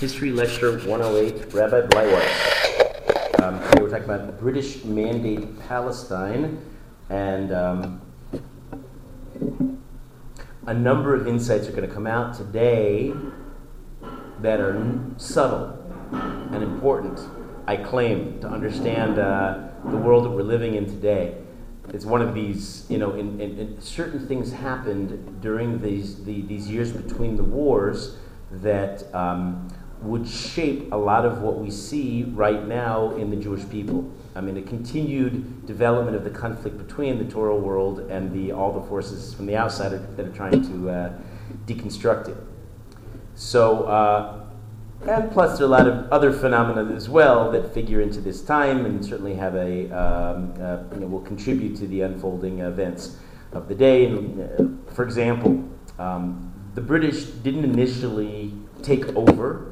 History Lecture 108, Rabbi Bleiweiss. Um, today we're talking about British Mandate Palestine and um, a number of insights are going to come out today that are subtle and important, I claim, to understand uh, the world that we're living in today. It's one of these, you know, in, in, in certain things happened during these, the, these years between the wars that um, would shape a lot of what we see right now in the Jewish people. I mean, a continued development of the conflict between the Torah world and the, all the forces from the outside that are trying to uh, deconstruct it. So, uh, and plus, there are a lot of other phenomena as well that figure into this time and certainly have a, um, uh, you know, will contribute to the unfolding events of the day. And, uh, for example, um, the British didn't initially take over.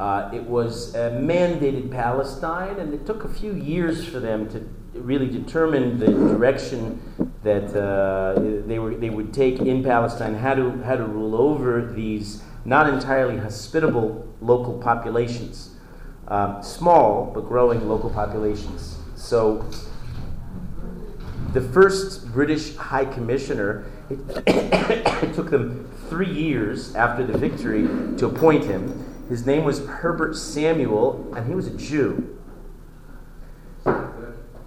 Uh, it was a mandated Palestine, and it took a few years for them to really determine the direction that uh, they, were, they would take in Palestine, how to, how to rule over these not entirely hospitable local populations. Um, small but growing local populations. So, the first British High Commissioner, it, it took them three years after the victory to appoint him. His name was Herbert Samuel, and he was a Jew.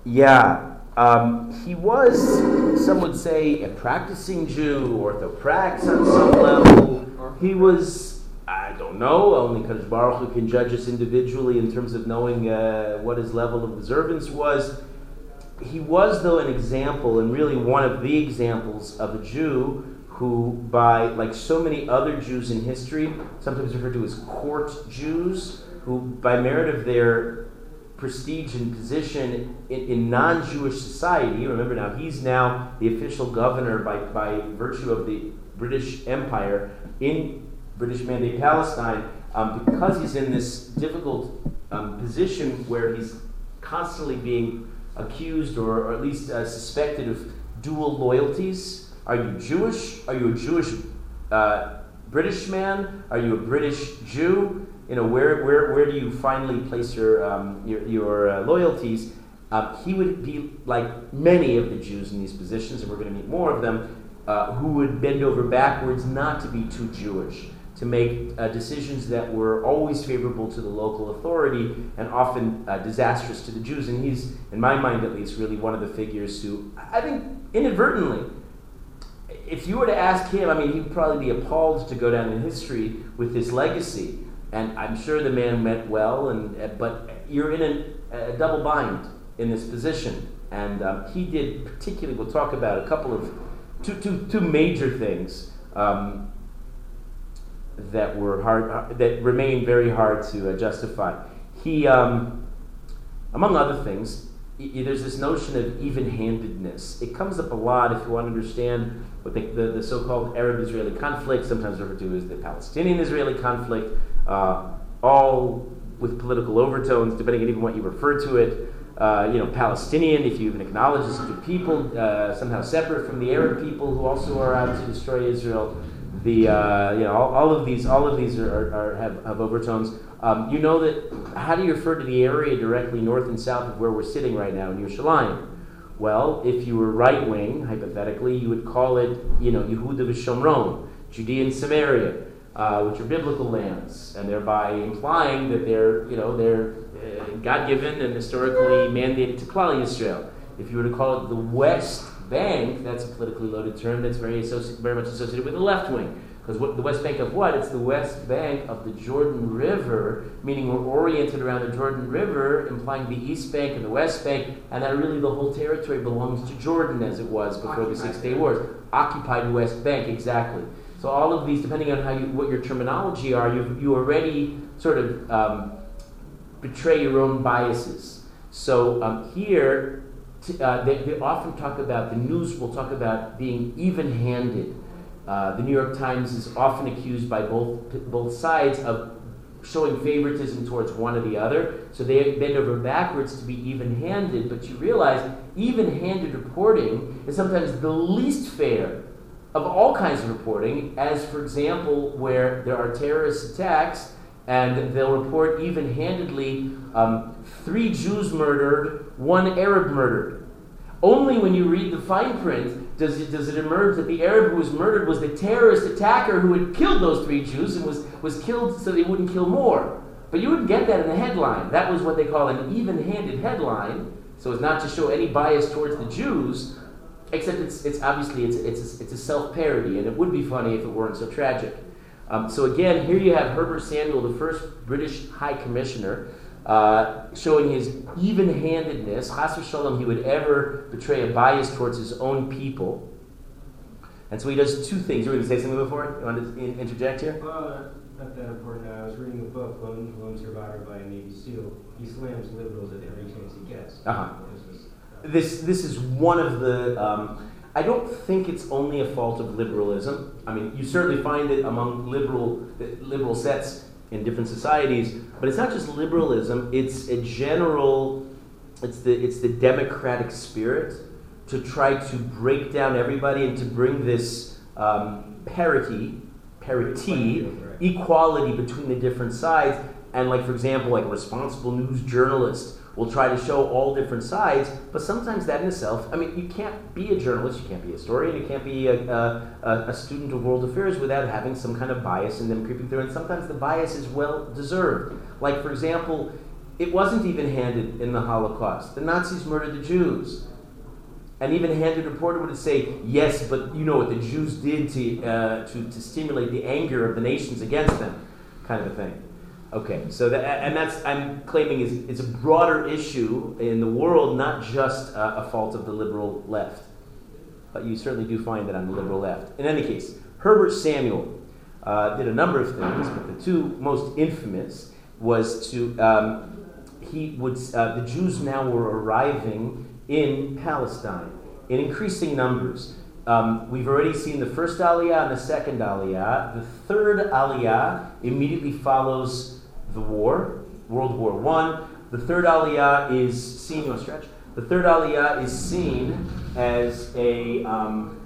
Yeah, um, he was, some would say, a practicing Jew, orthoprax on some level. He was, I don't know, only because Baruch Hu can judge us individually in terms of knowing uh, what his level of observance was. He was, though, an example, and really one of the examples of a Jew who, by like so many other Jews in history, sometimes referred to as court Jews, who, by merit of their prestige and position in, in non Jewish society, remember now, he's now the official governor by, by virtue of the British Empire in British Mandate Palestine, um, because he's in this difficult um, position where he's constantly being accused or, or at least uh, suspected of dual loyalties. Are you Jewish? Are you a Jewish uh, British man? Are you a British Jew? You know, where, where, where do you finally place your, um, your, your uh, loyalties? Uh, he would be like many of the Jews in these positions, and we're going to meet more of them, uh, who would bend over backwards not to be too Jewish, to make uh, decisions that were always favorable to the local authority and often uh, disastrous to the Jews. And he's, in my mind at least, really one of the figures who, I think, inadvertently, if you were to ask him, I mean, he'd probably be appalled to go down in history with this legacy. And I'm sure the man meant well, and, uh, but you're in a, double bind in this position. And um, he did particularly, we'll talk about a couple of, two, two, two major things um, that were hard, uh, that remain very hard to uh, justify. He, um, among other things, there's this notion of even-handedness. It comes up a lot if you want to understand what the, the, the so-called Arab-Israeli conflict, sometimes referred to as the Palestinian-Israeli conflict, uh, all with political overtones, depending on even what you refer to it. Uh, you know, Palestinian, if you even acknowledge this a people, uh, somehow separate from the Arab people who also are out to destroy Israel. The uh, you know all, all, of these all of these are, are, are have, have overtones. Um, you know that how do you refer to the area directly north and south of where we're sitting right now in Yerushalayim? Well, if you were right wing, hypothetically, you would call it you know Yehuda v'Shomron, Judea and Samaria, uh, which are biblical lands, and thereby implying that they're you know they're uh, God given and historically mandated to Klal Yisrael. If you were to call it the West Bank, that's a politically loaded term that's very, very much associated with the left wing. Because the West Bank of what? It's the West Bank of the Jordan River, meaning we're oriented around the Jordan River, implying the East Bank and the West Bank, and that really the whole territory belongs to Jordan as it was before Occupied the Six Day Wars. Occupied West Bank, exactly. So all of these, depending on how you, what your terminology are, you you already sort of um, betray your own biases. So um, here, t- uh, they, they often talk about the news will talk about being even-handed. Uh, the New York Times is often accused by both both sides of showing favoritism towards one or the other. So they bend over backwards to be even-handed. But you realize even-handed reporting is sometimes the least fair of all kinds of reporting. As for example, where there are terrorist attacks and they'll report even handedly um, three Jews murdered, one Arab murdered. Only when you read the fine print does it, does it emerge that the Arab who was murdered was the terrorist attacker who had killed those three Jews and was, was killed so they wouldn't kill more. But you wouldn't get that in the headline. That was what they call an even handed headline, so as not to show any bias towards the Jews, except it's, it's obviously it's, it's, a, it's a self parody, and it would be funny if it weren't so tragic. Um, so again, here you have Herbert Samuel, the first British High Commissioner, uh, showing his even-handedness. Chas Shalom, he would ever betray a bias towards his own people. And so he does two things. You were going to say something before? You want to interject here? Uh, not that important. I was reading a book, Lone, Lone Survivor by a Navy SEAL. He slams liberals at every chance he gets. Uh-huh. This, this is one of the... Um, I don't think it's only a fault of liberalism. I mean, you certainly find it among liberal, liberal sets in different societies, but it's not just liberalism, it's a general, it's the, it's the democratic spirit to try to break down everybody and to bring this um, parity, parity, equality between the different sides. And, like, for example, like a responsible news journalist will try to show all different sides, but sometimes that in itself, I mean, you can't be a journalist, you can't be a historian, you can't be a, a, a, student of world affairs without having some kind of bias in them creeping through, and sometimes the bias is well deserved. Like, for example, it wasn't even handed in the Holocaust. The Nazis murdered the Jews. An even handed reporter would say, yes, but you know what the Jews did to, uh, to, to stimulate the anger of the nations against them, kind of a thing. Okay, so that, and that's I'm claiming is it's a broader issue in the world, not just uh, a fault of the liberal left. But you certainly do find that on the liberal left. In any case, Herbert Samuel uh, did a number of things, but the two most infamous was to um, he would uh, the Jews now were arriving in Palestine in increasing numbers. Um, we've already seen the first aliyah and the second aliyah. The third aliyah immediately follows the war, World War One. The third aliyah is seen. You stretch? The third aliyah is seen as a um,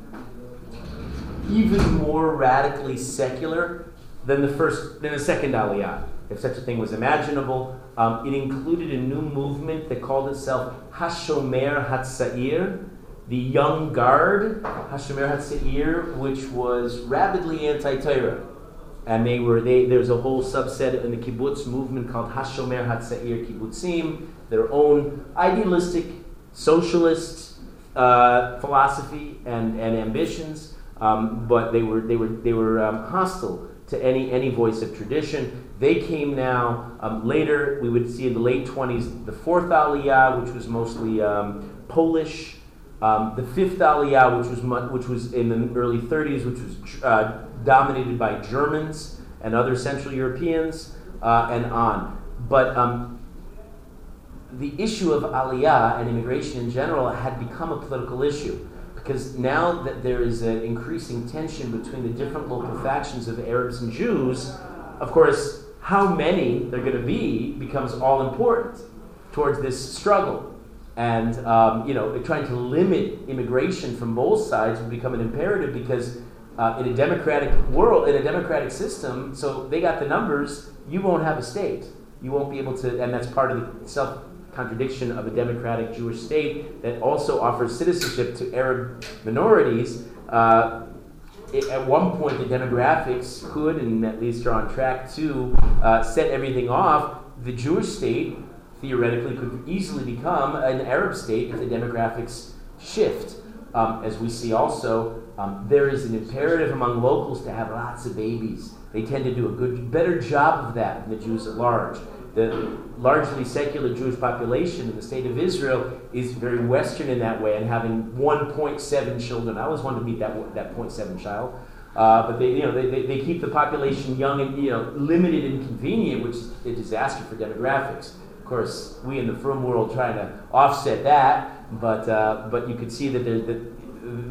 even more radically secular than the first, than the second aliyah, if such a thing was imaginable. Um, it included a new movement that called itself Hashomer Hatzair, the Young Guard, Hashomer Hatzair, which was rabidly anti-Torah and they were they there's a whole subset in the kibbutz movement called Hashomer Hatzair Kibbutzim, their own idealistic socialist uh, philosophy and, and ambitions, um, but they were they were they were um, hostile to any any voice of tradition. They came now um, later. We would see in the late twenties the fourth Aliyah, which was mostly um, Polish. Um, the fifth Aliyah, which was which was in the early 30s, which was uh, dominated by Germans and other Central Europeans, uh, and on. But um, the issue of Aliyah and immigration in general had become a political issue because now that there is an increasing tension between the different local factions of Arabs and Jews, of course, how many there are going to be becomes all important towards this struggle. And um, you know, trying to limit immigration from both sides would become an imperative because uh, in a democratic world, in a democratic system, so they got the numbers, you won't have a state. You won't be able to, and that's part of the self contradiction of a democratic Jewish state that also offers citizenship to Arab minorities. Uh, it, at one point, the demographics could, and at least are on track to, uh, set everything off. The Jewish state theoretically could easily become an Arab state if the demographics shift. Um, as we see also, um, there is an imperative among locals to have lots of babies. They tend to do a good, better job of that than the Jews at large. The largely secular Jewish population in the state of Israel is very Western in that way, and having 1.7 children. I always wanted to meet that that 0.7 child. Uh, but they, you know, they, they, keep the population young and you know limited and convenient, which is a disaster for demographics. Of course, we in the frum world trying to offset that, but uh, but you could see that there, that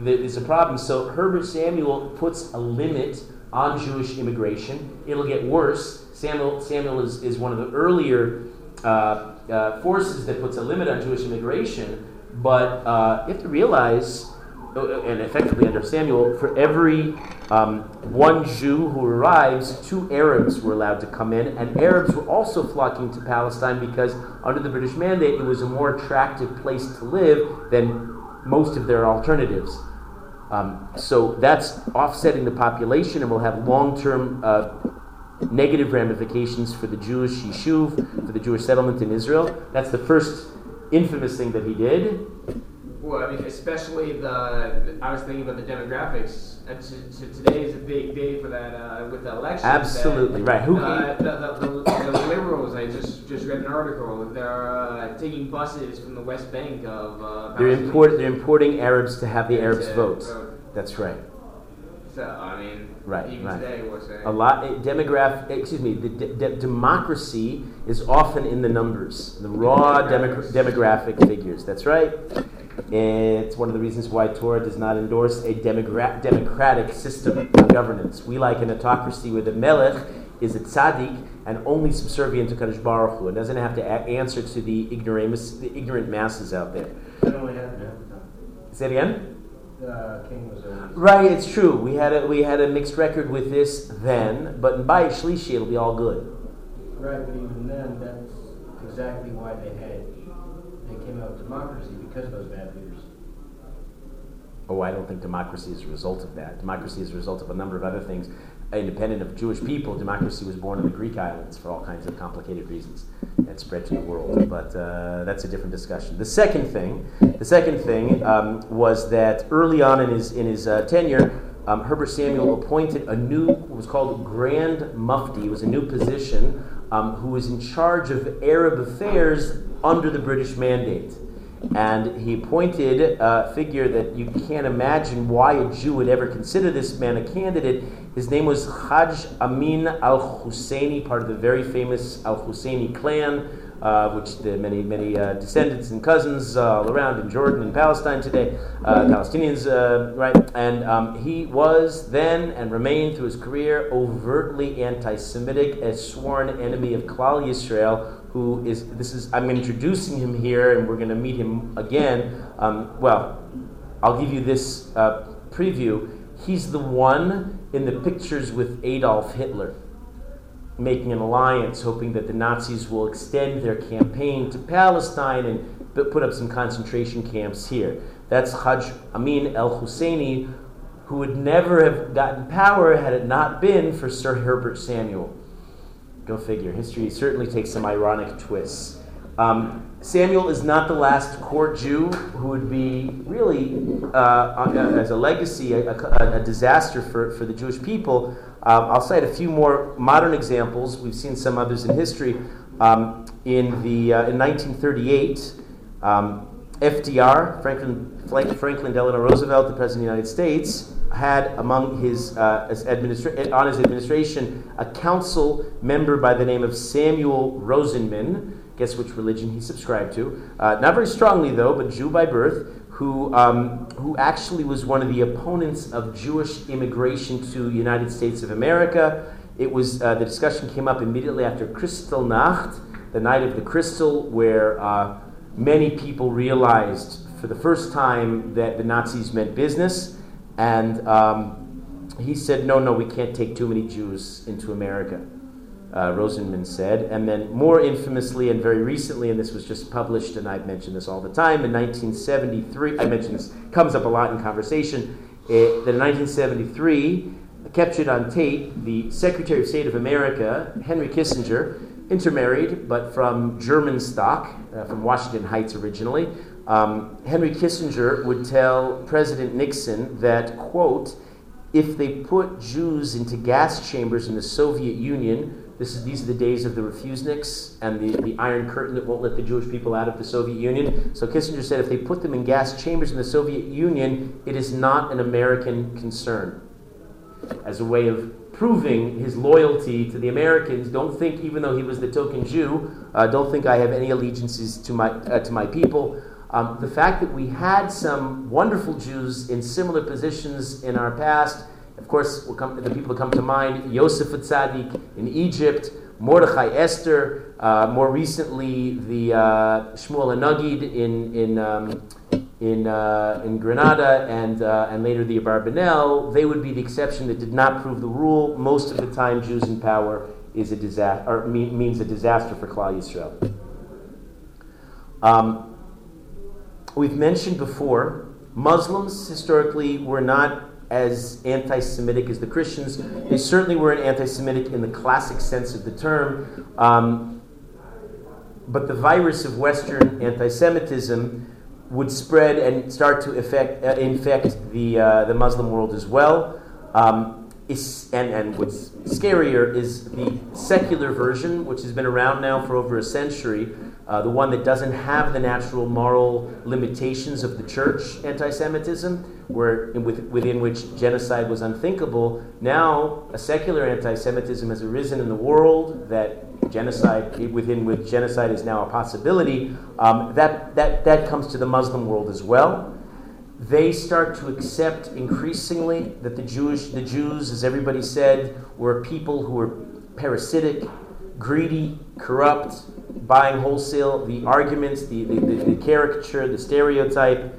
there's a problem. So Herbert Samuel puts a limit on Jewish immigration. It'll get worse. Samuel, Samuel is, is one of the earlier uh, uh, forces that puts a limit on Jewish immigration. But uh, you have to realize, uh, and effectively under Samuel, for every um, one Jew who arrives, two Arabs were allowed to come in, and Arabs were also flocking to Palestine because under the British mandate, it was a more attractive place to live than most of their alternatives. Um, so that's offsetting the population and will have long term uh, negative ramifications for the Jewish yishuv, for the Jewish settlement in Israel. That's the first infamous thing that he did. Well, I mean, especially the. I was thinking about the demographics. And to, to today is a big day for that uh, with the election. Absolutely right. Who? Uh, the, the, the, the, liberals. I just just read an article. They're uh, taking buses from the West Bank of. Uh, they're import, They're importing Arabs to have the Arabs vote. vote. That's right. So I mean, right, even right. today we're saying a lot. Eh, demograph. Excuse me. The de- de- democracy is often in the numbers, the raw demogra- demographic figures. That's right. It's one of the reasons why Torah does not endorse a demogra- democratic system of governance. We like an autocracy where the melech is a tzaddik and only subservient to Kadosh Baruch Hu and doesn't have to a- answer to the ignoramus, the ignorant masses out there. That only happened Say it again. The king was always. Right, it's true. We had a we had a mixed record with this then, but in Bayit Shlishi it'll be all good. Right, but even then, that's exactly why they had they came out with democracy because of those bad leaders. Oh, I don't think democracy is a result of that. Democracy is a result of a number of other things. Independent of Jewish people, democracy was born in the Greek islands for all kinds of complicated reasons and spread to the world. But uh, that's a different discussion. The second thing, the second thing um, was that early on in his in his uh, tenure, um, Herbert Samuel appointed a new, what was called Grand Mufti. It was a new position um, who was in charge of Arab affairs under the British mandate. And he appointed a figure that you can't imagine why a Jew would ever consider this man a candidate. His name was Hajj Amin al Husseini, part of the very famous al Husseini clan, uh, which the many, many uh, descendants and cousins uh, all around in Jordan and Palestine today, uh, Palestinians, uh, right? And um, he was then and remained through his career overtly anti Semitic, a sworn enemy of Klal Yisrael who is this is I'm introducing him here, and we're going to meet him again. Um, well, I'll give you this preview. He's the one in the pictures with Adolf Hitler, making an alliance, hoping that the Nazis will extend their campaign to Palestine and put up some concentration camps here. That's Hajj Amin el Husseini, who would never have gotten power had it not been for Sir Herbert Samuel. Go figure. History certainly takes some ironic twists. Um, Samuel is not the last court Jew who would be really, uh, as a legacy, a, a, disaster for, for the Jewish people. Um, I'll cite a few more modern examples. We've seen some others in history. Um, in, the, uh, in 1938, um, FDR, Franklin, Franklin Delano Roosevelt, the President of the United States, had among his, uh, administra- on his administration a council member by the name of Samuel Rosenman. Guess which religion he subscribed to? Uh, not very strongly, though, but Jew by birth, who, um, who actually was one of the opponents of Jewish immigration to United States of America. It was uh, the discussion came up immediately after Kristallnacht, the night of the crystal, where uh, many people realized for the first time that the Nazis meant business. And um, he said, no, no, we can't take too many Jews into America, uh, Rosenman said. And then, more infamously and very recently, and this was just published, and I've mentioned this all the time, in 1973, I mentioned this, comes up a lot in conversation, uh, that in 1973, captured on tape, the Secretary of State of America, Henry Kissinger, intermarried, but from German stock, uh, from Washington Heights originally, um, Henry Kissinger would tell President Nixon that, quote, if they put Jews into gas chambers in the Soviet Union, this is, these are the days of the refuseniks and the, the Iron Curtain that won't let the Jewish people out of the Soviet Union. So Kissinger said if they put them in gas chambers in the Soviet Union, it is not an American concern. As a way of proving his loyalty to the Americans, don't think, even though he was the token Jew, uh, don't think I have any allegiances to my, uh, to my people. Um, the fact that we had some wonderful Jews in similar positions in our past, of course, come, the people that come to mind, Yosef Tzaddik in Egypt, Mordechai Esther, uh, more recently the uh, Shmuel HaNagid in, in, um, in, uh, in Granada and, uh, and later the Abarbanel, they would be the exception that did not prove the rule. Most of the time, Jews in power is a disaster, or means a disaster for Klal Yisrael. Um, we've mentioned before, Muslims historically were not as anti Semitic as the Christians. They certainly weren't anti Semitic in the classic sense of the term. Um, but the virus of Western anti Semitism would spread and start to uh, infect the, uh, the Muslim world as well. Um, is, and, and what's scarier is the secular version, which has been around now for over a century, uh, the one that doesn't have the natural moral limitations of the church anti Semitism, where, within which genocide was unthinkable. Now, a secular anti Semitism has arisen in the world that genocide, within which genocide is now a possibility. Um, that, that, that comes to the Muslim world as well they start to accept increasingly that the Jewish, the Jews, as everybody said, were people who were parasitic, greedy, corrupt, buying wholesale the arguments, the, the, the, the caricature, the stereotype.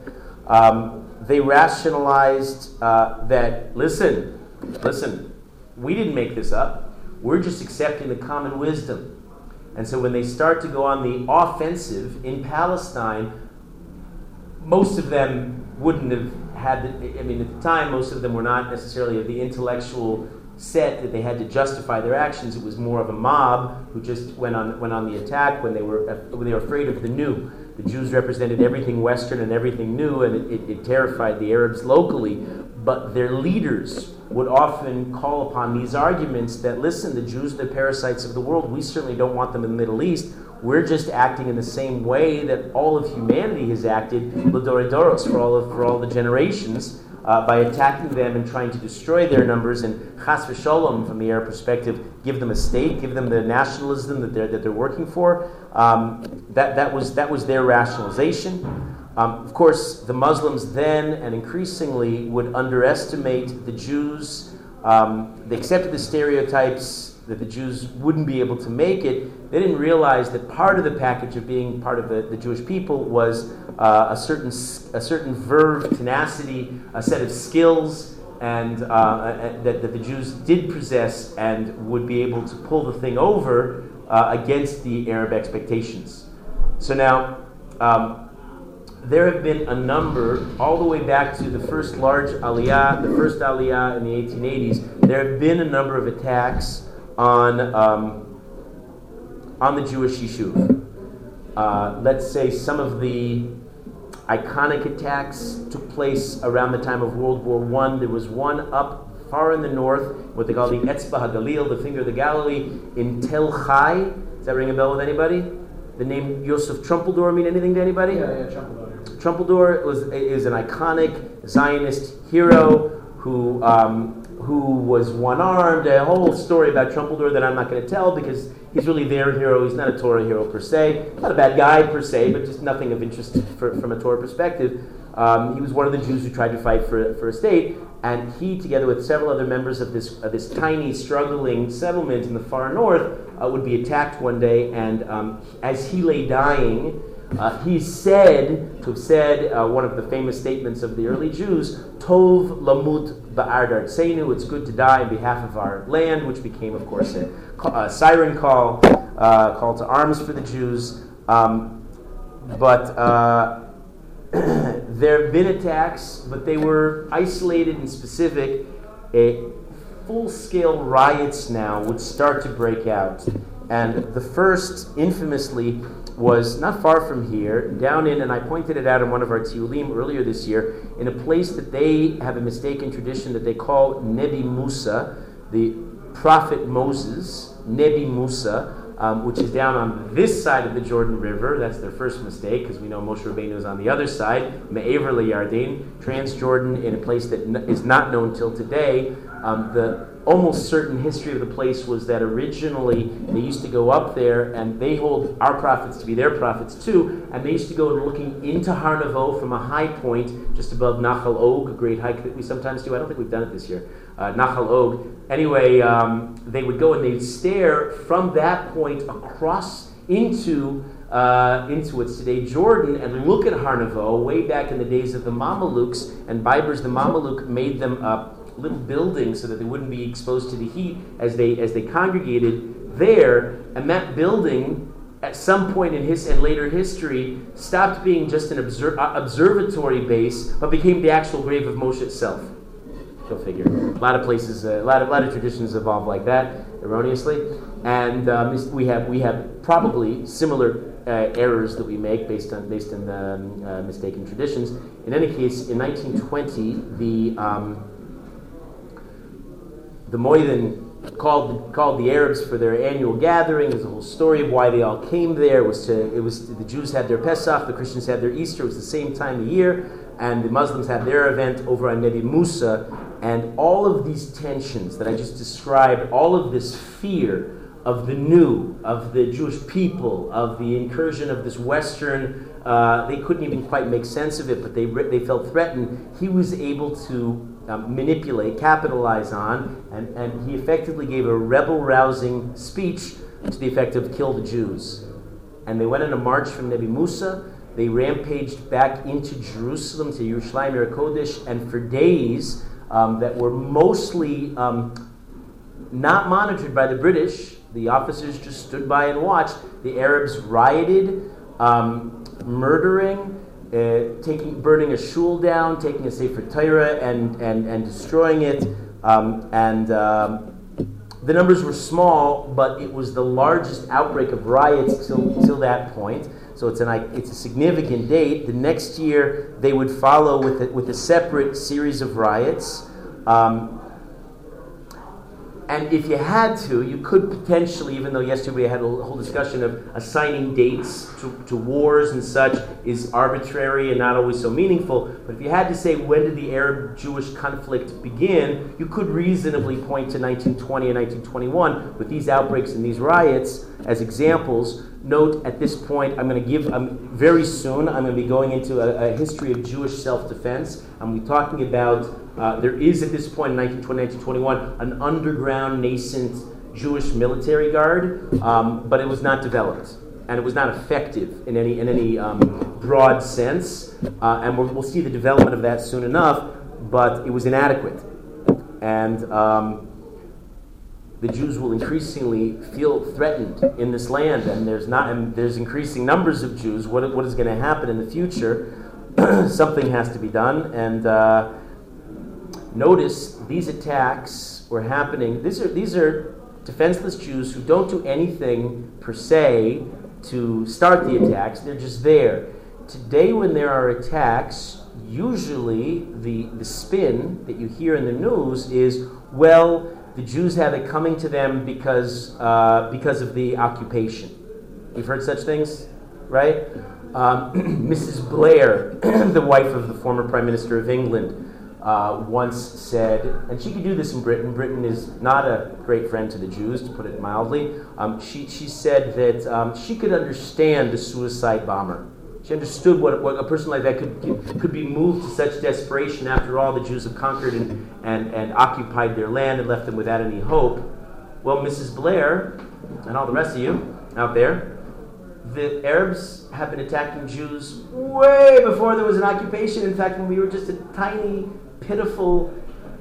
Um, they rationalized uh, that, listen, listen, we didn't make this up. We're just accepting the common wisdom. And so when they start to go on the offensive in Palestine, most of them wouldn't have had, the, I mean, at the time, most of them were not necessarily of the intellectual set that they had to justify their actions. It was more of a mob who just went on, went on the attack when they, were, when they were afraid of the new. The Jews represented everything Western and everything new, and it, it, it terrified the Arabs locally. But their leaders would often call upon these arguments that, listen, the Jews are the parasites of the world. We certainly don't want them in the Middle East. We're just acting in the same way that all of humanity has acted, Ladoridoros, for all of for all the generations, uh, by attacking them and trying to destroy their numbers and chas v'sholom, from the Arab perspective, give them a state, give them the nationalism that they're that they're working for. Um, that that was that was their rationalization. Um, of course, the Muslims then and increasingly would underestimate the Jews. Um, they accepted the stereotypes that the Jews wouldn't be able to make it, they didn't realize that part of the package of being part of the, the Jewish people was uh, a, certain, a certain verve, tenacity, a set of skills, and uh, that, that the Jews did possess and would be able to pull the thing over uh, against the Arab expectations. So now, um, there have been a number, all the way back to the first large aliyah, the first aliyah in the 1880s, there have been a number of attacks on, um, on the Jewish Yishuv. Uh, let's say some of the iconic attacks took place around the time of World War I. There was one up far in the north, what they call the Etzba HaGalil, the finger of the Galilee, in Tel Chai. Does that ring a bell with anybody? The name Yosef Trumpeldor mean anything to anybody? Yeah, yeah, Trumpeldor. Trumpeldor was, is an iconic Zionist hero who um, who was one armed, a whole story about Trumpeldor that I'm not going to tell because he's really their hero. He's not a Torah hero per se, not a bad guy per se, but just nothing of interest for, from a Torah perspective. Um, he was one of the Jews who tried to fight for, for a state, and he, together with several other members of this, of this tiny, struggling settlement in the far north, uh, would be attacked one day, and um, as he lay dying, uh, he's said to have said uh, one of the famous statements of the early Jews, Tov lamut ba'ad artzeinu, it's good to die on behalf of our land, which became, of course, a, a siren call, uh, call to arms for the Jews. Um, but uh, there have been attacks, but they were isolated and specific. A full-scale riots now would start to break out. And the first, infamously, was not far from here, down in, and I pointed it out in one of our tiulim earlier this year, in a place that they have a mistaken tradition that they call Nebi Musa, the prophet Moses, Nebi Musa, um, which is down on this side of the Jordan River. That's their first mistake, because we know Moshe Rabbeinu is on the other side, Me'aver Yarden, Transjordan, in a place that n- is not known till today. Um, the almost certain history of the place was that originally they used to go up there and they hold our prophets to be their prophets too, and they used to go looking into Har Nevo from a high point just above Nachal Og, a great hike that we sometimes do. I don't think we've done it this year. Uh, Nachal Og. Anyway, um, they would go and they'd stare from that point across into uh, into what's today Jordan and look at Har Nevo way back in the days of the Mamelukes and Berbers. The Mameluke made them a little buildings so that they wouldn't be exposed to the heat as they as they congregated there. And that building, at some point in his and later history, stopped being just an uh, observatory base, but became the actual grave of Moshe itself. Go figure. A lot of places, uh, a lot of a lot of traditions evolve like that erroneously, and um, we have we have probably similar uh, errors that we make based on based on um, uh, mistaken traditions. In any case, in 1920, the um, the Moyden called called the Arabs for their annual gathering. There's a whole story of why they all came there. It was to it was the Jews had their Pesach, the Christians had their Easter. It was the same time of year, and the Muslims had their event over on Nebi Musa. And all of these tensions that I just described, all of this fear of the new, of the Jewish people, of the incursion of this Western, uh, they couldn't even quite make sense of it, but they, they felt threatened. He was able to um, manipulate, capitalize on, and, and he effectively gave a rebel rousing speech to the effect of kill the Jews. And they went on a march from Nebi Musa. They rampaged back into Jerusalem, to Yerushalayim, Kodesh, and for days um, that were mostly um, not monitored by the British. The officers just stood by and watched. The Arabs rioted, um, murdering, uh, taking, burning a shul down, taking a Sefer Torah, and, and, and destroying it. Um, and um, the numbers were small, but it was the largest outbreak of riots till, till that point. So it's, an, it's a significant date. The next year, they would follow with a, with a separate series of riots. Um, and if you had to, you could potentially, even though yesterday we had a whole discussion of assigning dates to, to, wars and such is arbitrary and not always so meaningful, but if you had to say when did the Arab Jewish conflict begin, you could reasonably point to 1920 and 1921 with these outbreaks and these riots as examples. Note at this point, I'm going to give, um, very soon, I'm going to be going into a, a history of Jewish self defense. I'm be talking about uh, there is at this point in 1920, 1921 an underground nascent Jewish military guard, um, but it was not developed and it was not effective in any in any um, broad sense. Uh, and we'll, we'll, see the development of that soon enough, but it was inadequate, and um, the Jews will increasingly feel threatened in this land, and there's not and there's increasing numbers of Jews. What what is going to happen in the future? Something has to be done, and. Uh, Notice these attacks were happening. These are, these are defenseless Jews who don't do anything per se to start the attacks, they're just there. Today, when there are attacks, usually the, the spin that you hear in the news is well, the Jews have it coming to them because, uh, because of the occupation. You've heard such things, right? Um, Mrs. Blair, the wife of the former Prime Minister of England, uh, once said, and she could do this in Britain. Britain is not a great friend to the Jews, to put it mildly. Um, she, she said that um, she could understand the suicide bomber. She understood what, what a person like that could, could be moved to such desperation after all the Jews have conquered and, and, and occupied their land and left them without any hope. Well, Mrs. Blair and all the rest of you out there, the Arabs have been attacking Jews way before there was an occupation. In fact, when we were just a tiny pitiful,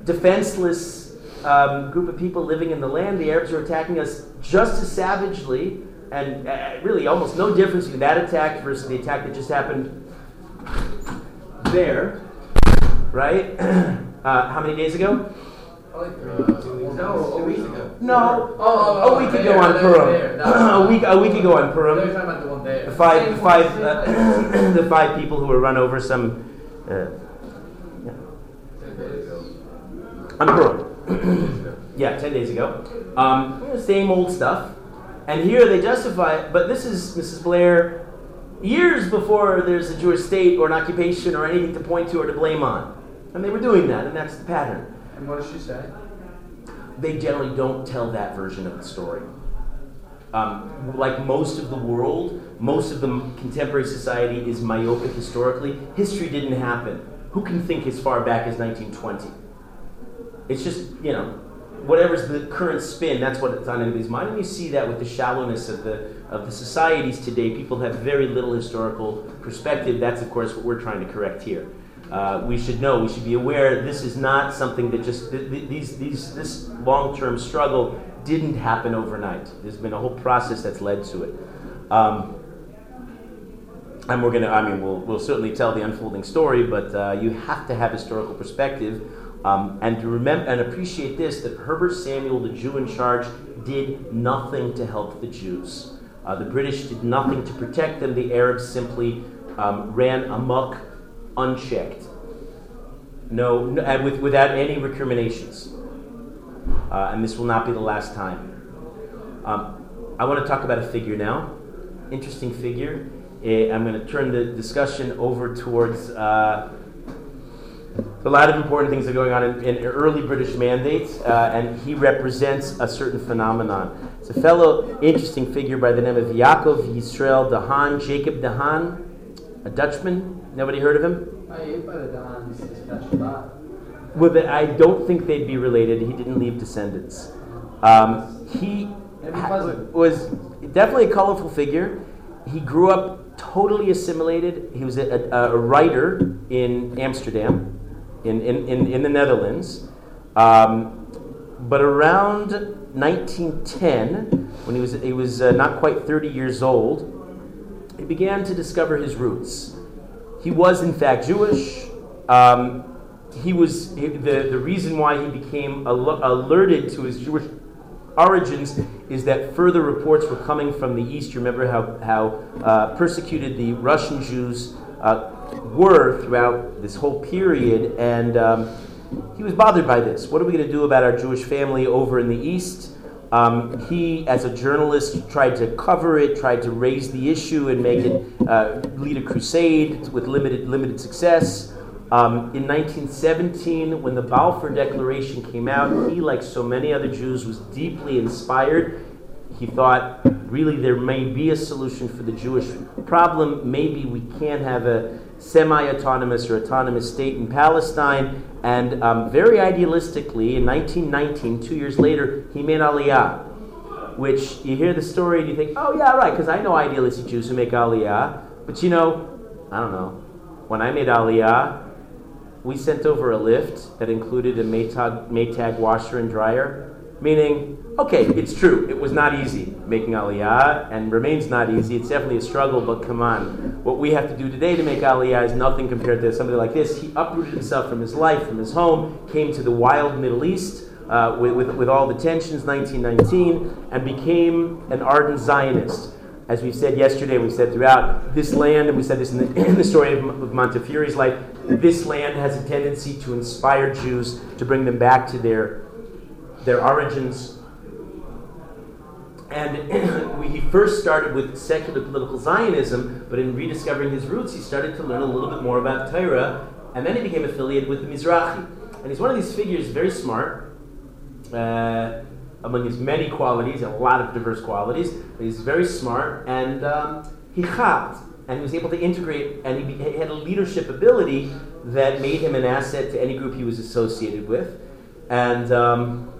defenseless um, group of people living in the land. The Arabs were attacking us just as savagely, and uh, really almost no difference in that attack versus the attack that just happened there, right? Uh, how many days ago? Uh, no, a week ago. No, oh, oh, oh, a week there, ago on there, Purim. No, a week, a week ago on Purim. They're about the one there. The five, five, uh, the five people who were run over some. Uh, on Purim. yeah, 10 days ago. Um, same old stuff. And here they justify it, but this is Mrs. Blair years before there's a Jewish state or an occupation or anything to point to or to blame on. And they were doing that, and that's the pattern. And what does she say? They generally don't tell that version of the story. Um, like most of the world, most of the contemporary society is myopic historically. History didn't happen. Who can think as far back as 1920? It's just, you know, whatever's the current spin, that's what it's on anybody's mind. And you see that with the shallowness of the of the societies today. People have very little historical perspective. That's of course what we're trying to correct here. Uh, we should know, we should be aware. This is not something that just th- th- these these this long term struggle didn't happen overnight. There's been a whole process that's led to it. Um, and we're going to, I mean, we'll, we'll certainly tell the unfolding story, but uh, you have to have historical perspective um, and to remember and appreciate this that Herbert Samuel, the Jew in charge, did nothing to help the Jews. Uh, the British did nothing to protect them. The Arabs simply um, ran amok unchecked, no, no with, without any recriminations. Uh, and this will not be the last time. Um, I want to talk about a figure now. Interesting figure. Uh, I'm going to turn the discussion over towards uh, a lot of important things are going on in, in early British mandates, uh, and he represents a certain phenomenon. It's a fellow interesting figure by the name of Yaakov Yisrael de Haan, Jacob de Haan, a Dutchman. Nobody heard of him? Well, the, I don't think they'd be related. He didn't leave descendants. Um, he was definitely a colorful figure. He grew up totally assimilated. He was a, a, a writer in Amsterdam in, in, in, in the Netherlands. Um, but around 1910, when he was, he was uh, not quite 30 years old, he began to discover his roots. He was, in fact, Jewish. Um, he was he, the, the reason why he became al- alerted to his Jewish origins is that further reports were coming from the east. You remember how, how uh, persecuted the Russian Jews uh, were throughout this whole period, and um, he was bothered by this. What are we going to do about our Jewish family over in the East? Um, he, as a journalist, tried to cover it, tried to raise the issue and make it uh, lead a crusade with limited limited success. Um, in 1917, when the Balfour Declaration came out, he, like so many other Jews, was deeply inspired. He thought, really, there may be a solution for the Jewish problem. Maybe we can have a semi autonomous or autonomous state in Palestine. And um, very idealistically, in 1919, two years later, he made Aliyah, which you hear the story and you think, oh, yeah, right, because I know idealistic Jews who make Aliyah. But you know, I don't know. When I made Aliyah, we sent over a lift that included a Maytag, Maytag washer and dryer Meaning, okay, it's true, it was not easy making Aliyah and remains not easy. It's definitely a struggle, but come on. What we have to do today to make Aliyah is nothing compared to somebody like this. He uprooted himself from his life, from his home, came to the wild Middle East. Uh, with, with, with all the tensions, 1919, and became an ardent Zionist as we said yesterday, we said throughout this land, and we said this in the, in the story of, of life, this land has a tendency to inspire Jews to bring them back to their their origins. And he first started with secular political Zionism, but in rediscovering his roots, he started to learn a little bit more about Torah, and then he became affiliated with the Mizrahi. And he's one of these figures, very smart, uh, among his many qualities, a lot of diverse qualities. He's very smart, and um, he chat, and he was able to integrate, and he, he had a leadership ability that made him an asset to any group he was associated with. And um,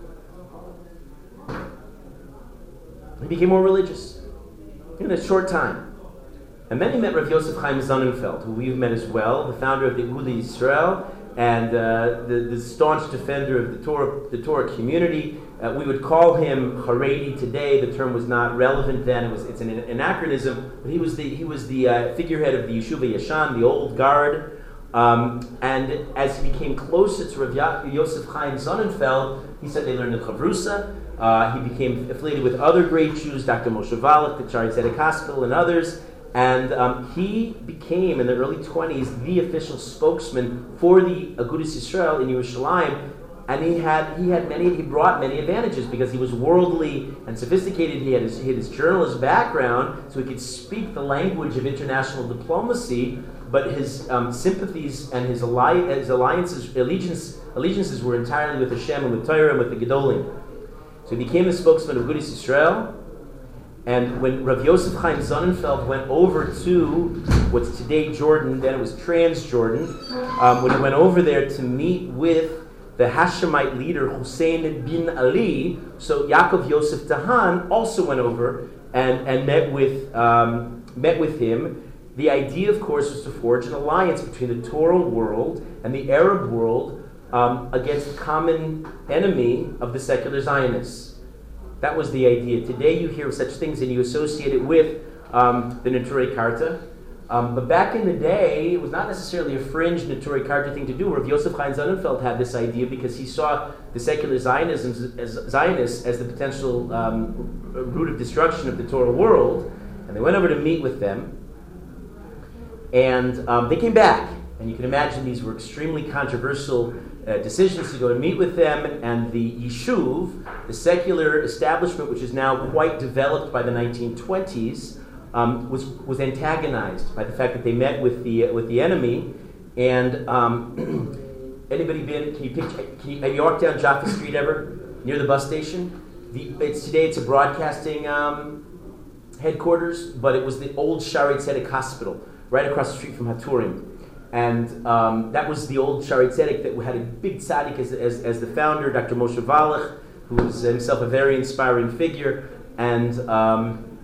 He became more religious in a short time. And then he met Rav Yosef Chaim Sonnenfeld, who we've met as well, the founder of the Uli Yisrael and uh, the, the staunch defender of the Torah, the Torah community. Uh, we would call him Haredi today. The term was not relevant then. It was, it's an anachronism. But he was the, he was the uh, figurehead of the Yishuv HaYashan, the old guard. Um, and as he became closer to Rav Yosef Chaim Sonnenfeld, he said they learned the Chavrusa. Uh, he became affiliated with other great Jews, Dr. Moshe Wallach, the Chari Haskell, and others. And um, he became, in the early 20s, the official spokesman for the Agudas Yisrael in Yerushalayim. And he had, he had many, he brought many advantages because he was worldly and sophisticated. He had his, he had his journalist background, so he could speak the language of international diplomacy. But his um, sympathies and his, alli- his alliances, allegiance, allegiances were entirely with Hashem and with Torah and with the Gedolim. So he became the spokesman of Agudas Israel. And when Rav Yosef Chaim Sonnenfeld went over to what's today Jordan, then it was Transjordan, um, when he went over there to meet with the Hashemite leader Hussein bin Ali, so Yaakov Yosef de Haan also went over and, and met, with, um, met with him. The idea, of course, was to forge an alliance between the Torah world and the Arab world um, against the common enemy of the secular Zionists. That was the idea. Today you hear such things and you associate it with um, the Neturei Karta. Um, but back in the day, it was not necessarily a fringe Neturei Karta thing to do. Rav Yosef Chaim Sonnenfeld had this idea because he saw the secular Zionism as, Zionists as the potential um, root of destruction of the Torah world. And they went over to meet with them. And um, they came back. And you can imagine these were extremely controversial uh, decisions to go and meet with them, and the Yishuv, the secular establishment, which is now quite developed by the 1920s, um, was, was antagonized by the fact that they met with the, uh, with the enemy. And um, anybody been, can you picture, can you, have you walked down Jaffa Street ever, near the bus station? The, it's, today it's a broadcasting um, headquarters, but it was the old Shaarei Tzedek Hospital, right across the street from Haturim. And um, that was the old Shaarei Tzedek that had a big tzaddik as, as, as the founder, Dr. Moshe Wallach, who was himself a very inspiring figure. And um,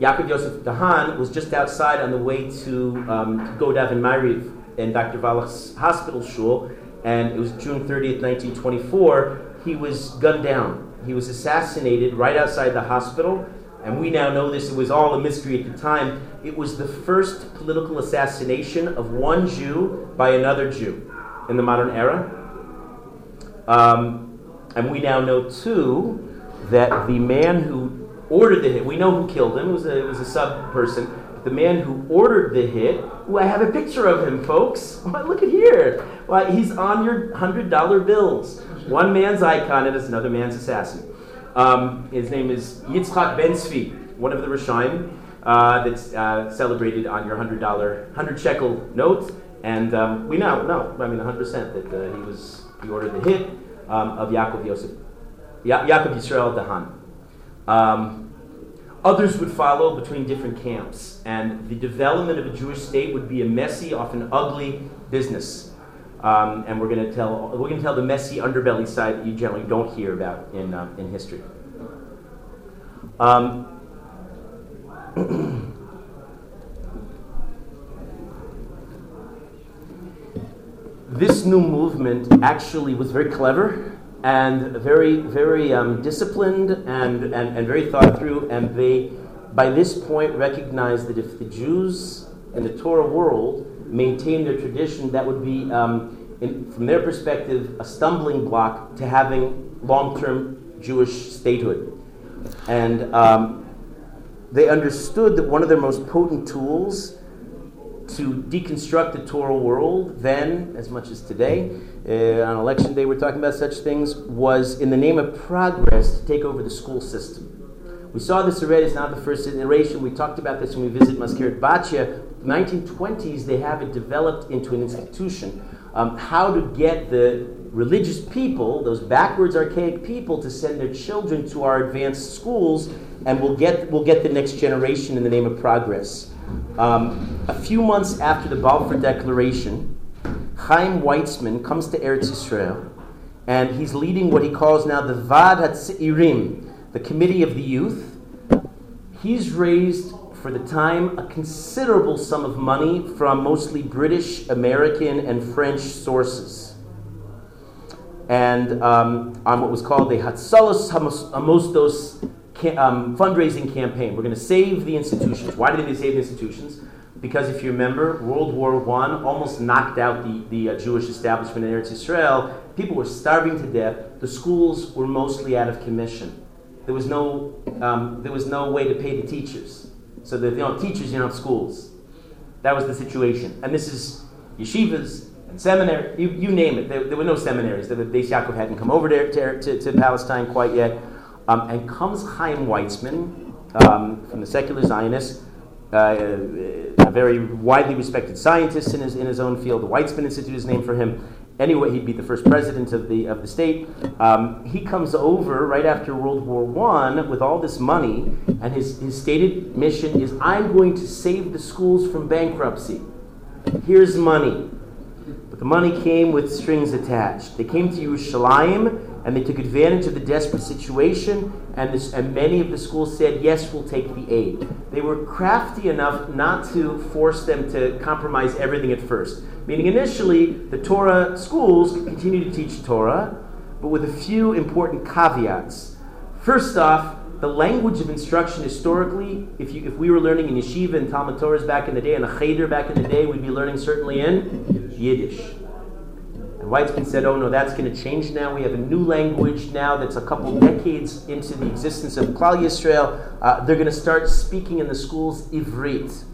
Yaakov Yosef de Haan was just outside on the way to, um, to Godav and in Dr. Wallach's hospital shul. And it was June 30th, 1924. He was gunned down. He was assassinated right outside the hospital and we now know this, it was all a mystery at the time. It was the first political assassination of one Jew by another Jew in the modern era. Um, and we now know, too, that the man who ordered the hit, we know who killed him, it was a, it was a sub person. The man who ordered the hit, who I have a picture of him, folks. look at here. Why, he's on your $100 bills. One man's icon and it's another man's assassin. Um, his name is Yitzchak Ben Tzvi, one of the Rishaim uh, that's uh, celebrated on your hundred dollar, hundred shekel note. And um, we know, no, I mean, 100 percent that uh, he was he ordered the hit um, of Yaakov Yosef, ya- Yaakov Yisrael de Haan. Um, others would follow between different camps, and the development of a Jewish state would be a messy, often ugly business. Um, and we're going to tell we're going to tell the messy underbelly side that you generally don't hear about in uh, in history. Um, this new movement actually was very clever and very very um, disciplined and, and, and very thought through and they by this point recognized that if the Jews in the Torah world maintain their tradition, that would be, um, in, from their perspective, a stumbling block to having long term Jewish statehood. And um, they understood that one of their most potent tools to deconstruct the Torah world then, as much as today, uh, on election day we're talking about such things, was in the name of progress to take over the school system. We saw this already, it's not the first iteration. We talked about this when we visited Mazkeret Batya. 1920s, they have it developed into an institution. Um, how to get the religious people, those backwards, archaic people, to send their children to our advanced schools, and we'll get, we'll get the next generation in the name of progress. Um, a few months after the Balfour Declaration, Chaim Weizmann comes to Eretz Yisrael, and he's leading what he calls now the Vad HaTzirim, the Committee of the Youth. He's raised for the time a considerable sum of money from mostly British, American, and French sources. And um, on what was called the Hatzalos Hamostos um, fundraising campaign. We're going to save the institutions. Why did they save the institutions? Because if you remember, World War I almost knocked out the, the uh, Jewish establishment in Eretz Israel. People were starving to death. The schools were mostly out of commission. There was no, um, there was no way to pay the teachers. So that you know, teachers, you know, schools. That was the situation. And this is yeshivas and seminary, you, you name it. There, there, were no seminaries. The Beis Yaakov hadn't come over to, to, to Palestine quite yet. Um, and comes Chaim Weizmann um, from the secular Zionists, uh, a very widely respected scientist in his, in his own field. The Weizmann Institute is named for him anyway, he'd be the first president of the, of the state. Um, he comes over right after World War I with all this money, and his, his stated mission is I'm going to save the schools from bankruptcy. Here's money. But the money came with strings attached. They came to Yerushalayim and they took advantage of the desperate situation, and, this, and many of the schools said, Yes, we'll take the aid. They were crafty enough not to force them to compromise everything at first. Meaning, initially, the Torah schools could continue to teach Torah, but with a few important caveats. First off, the language of instruction historically, if, you, if we were learning in yeshiva and Talmud Torahs back in the day, and a cheder back in the day, we'd be learning certainly in Yiddish. And Weizmann said, oh no, that's going to change now. We have a new language now that's a couple decades into the existence of Klal Yisrael. Uh, they're going to start speaking in the schools Ivrit,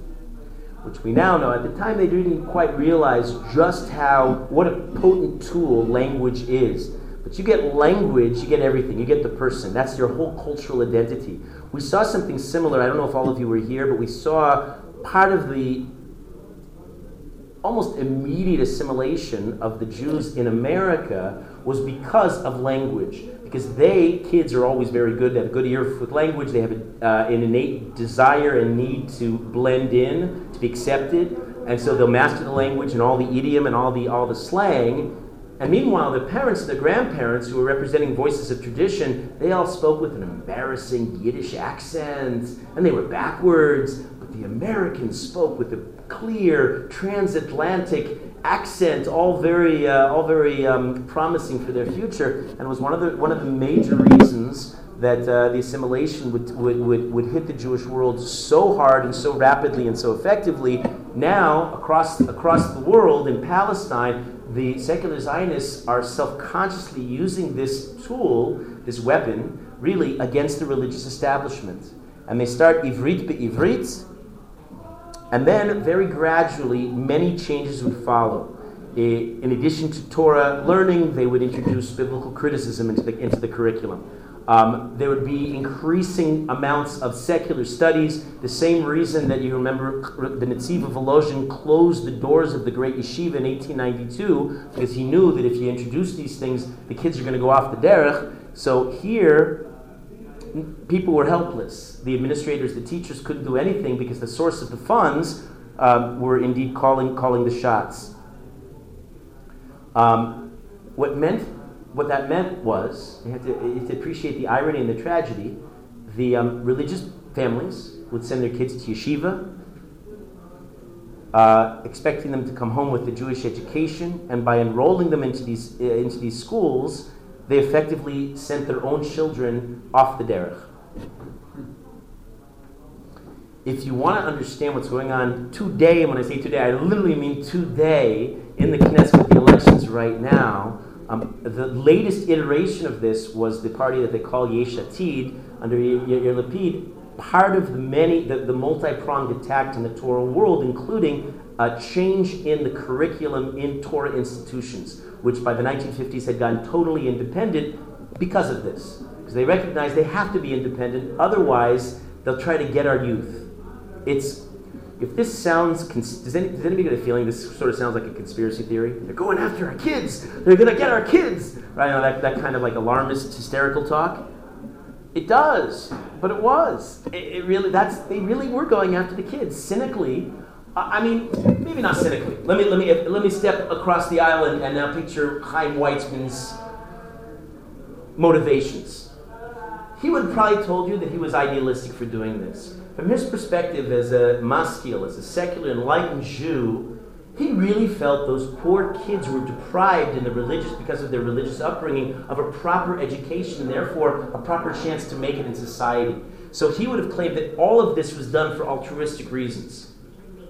which we now know. At the time, they didn't quite realize just how, what a potent tool language is. But you get language, you get everything. You get the person. That's your whole cultural identity. We saw something similar. I don't know if all of you were here, but we saw part of the almost immediate assimilation of the Jews in America was because of language. Because they, kids, are always very good. They have a good ear for language. They have a, uh, an innate desire and need to blend in, to be accepted. And so they'll master the language and all the idiom and all the, all the slang. And meanwhile, the parents the grandparents who were representing voices of tradition, they all spoke with an embarrassing Yiddish accent, and they were backwards. But the Americans spoke with a clear transatlantic accent, all very, uh, all very um, promising for their future. And was one of the, one of the major reasons that uh, the assimilation would, would, would, would hit the Jewish world so hard and so rapidly and so effectively. Now, across, across the world, in Palestine, the secular Zionists are self consciously using this tool, this weapon, really against the religious establishment. And they start Ivrit be'Ivrit, and then very gradually, many changes would follow. In addition to Torah learning, they would introduce biblical criticism into the, into the curriculum. Um, there would be increasing amounts of secular studies. The same reason that you remember the Netziv of Volozhin closed the doors of the Great Yeshiva in 1892 because he knew that if you introduce these things, the kids are going to go off the derech. So here, people were helpless. The administrators, the teachers couldn't do anything because the source of the funds um, were indeed calling, calling the shots. Um, what meant what that meant was, you had to, you had to appreciate the irony and the tragedy. The um, religious families would send their kids to yeshiva, uh, expecting them to come home with a Jewish education, and by enrolling them into these, uh, into these schools, they effectively sent their own children off the derech. If you want to understand what's going on today, when I say today, I literally mean today in the Knesset the elections right now, um, the latest iteration of this was the party that they call Yesh Atid under Yair Lapid. Part of the many, the, the multi-pronged attack in the Torah world, including a change in the curriculum in Torah institutions, which by the 1950s had gone totally independent because of this. Because they recognize they have to be independent, otherwise they'll try to get our youth. It's if this sounds, does, any, does anybody get a feeling this sort of sounds like a conspiracy theory? They're going after our kids. They're going to get our kids. Right? That, that kind of like alarmist, hysterical talk. It does, but it was. It, it really, that's, they really were going after the kids cynically. I mean, maybe not cynically. Let me, let me, let me step across the aisle and, now uh, picture Chaim Weizmann's motivations. He would probably told you that he was idealistic for doing this. From his perspective as a maskil, as a secular enlightened Jew, he really felt those poor kids were deprived in the religious because of their religious upbringing of a proper education and therefore a proper chance to make it in society. So he would have claimed that all of this was done for altruistic reasons.